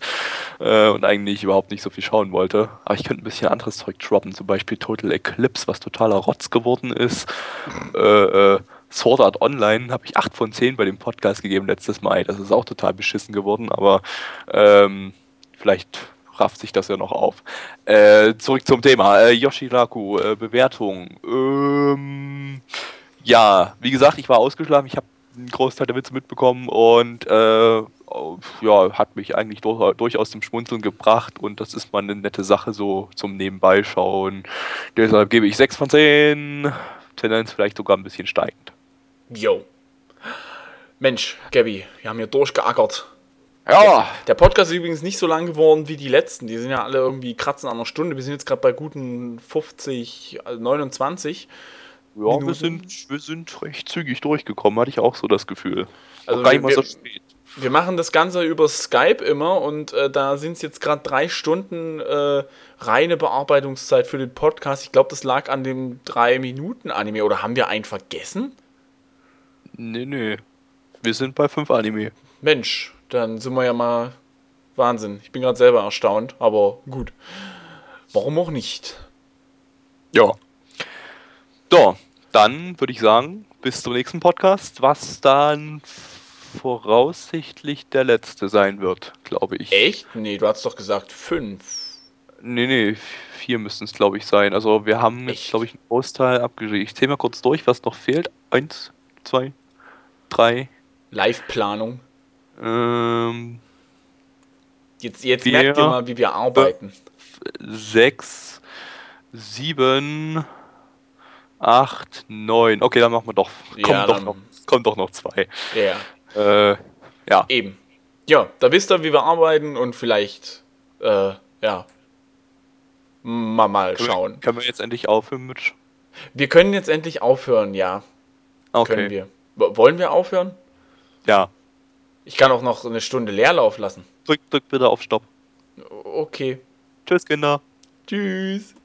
Äh, und eigentlich überhaupt nicht so viel schauen wollte. Aber ich könnte ein bisschen anderes Zeug droppen, zum Beispiel Total Eclipse, was totaler Rotz geworden ist. Äh, äh, Sword Art Online habe ich 8 von 10 bei dem Podcast gegeben letztes Mal. Das ist auch total beschissen geworden, aber ähm, vielleicht rafft sich das ja noch auf. Äh, zurück zum Thema. Äh, Yoshiraku, äh, Bewertung. Ähm, ja, wie gesagt, ich war ausgeschlafen. Ich habe einen Großteil der Witze mitbekommen und äh, ja, hat mich eigentlich durch, durchaus zum Schmunzeln gebracht und das ist mal eine nette Sache so zum Nebenbeischauen. Deshalb gebe ich 6 von 10, Tendenz vielleicht sogar ein bisschen steigend. Jo. Mensch, Gabby, wir haben hier durchgeackert. Ja. Der Podcast ist übrigens nicht so lang geworden wie die letzten. Die sind ja alle irgendwie kratzen an einer Stunde. Wir sind jetzt gerade bei guten 50, 29. Ja, wir sind, wir sind recht zügig durchgekommen, hatte ich auch so das Gefühl. Also gar nicht mal so spät. Wir machen das Ganze über Skype immer und äh, da sind es jetzt gerade drei Stunden äh, reine Bearbeitungszeit für den Podcast. Ich glaube, das lag an dem 3-Minuten-Anime. Oder haben wir einen vergessen? Nee, nee. Wir sind bei 5 Anime. Mensch, dann sind wir ja mal Wahnsinn. Ich bin gerade selber erstaunt, aber gut. Warum auch nicht? Ja. So, dann würde ich sagen, bis zum nächsten Podcast, was dann voraussichtlich der letzte sein wird, glaube ich. Echt? Nee, du hast doch gesagt fünf. Nee, nee, vier müssten es, glaube ich, sein. Also wir haben Echt? jetzt, glaube ich, einen Großteil abgeschrieben. Ich zähle mal kurz durch, was noch fehlt. Eins, zwei, drei. Live-Planung. Ähm, jetzt jetzt vier, merkt ihr mal, wie wir arbeiten. Sechs, sieben, acht, neun. Okay, dann machen wir doch. Kommt, ja, doch, noch, kommt doch noch zwei. Ja. Äh, ja. Eben. Ja, da wisst ihr, wie wir arbeiten und vielleicht, äh, ja, mal, mal können schauen. Wir, können wir jetzt endlich aufhören mit. Wir können jetzt endlich aufhören, ja. Okay. Können wir. Wollen wir aufhören? Ja. Ich kann auch noch eine Stunde Leerlauf lassen. Drück, drück bitte auf Stopp. Okay. Tschüss, Kinder. Tschüss.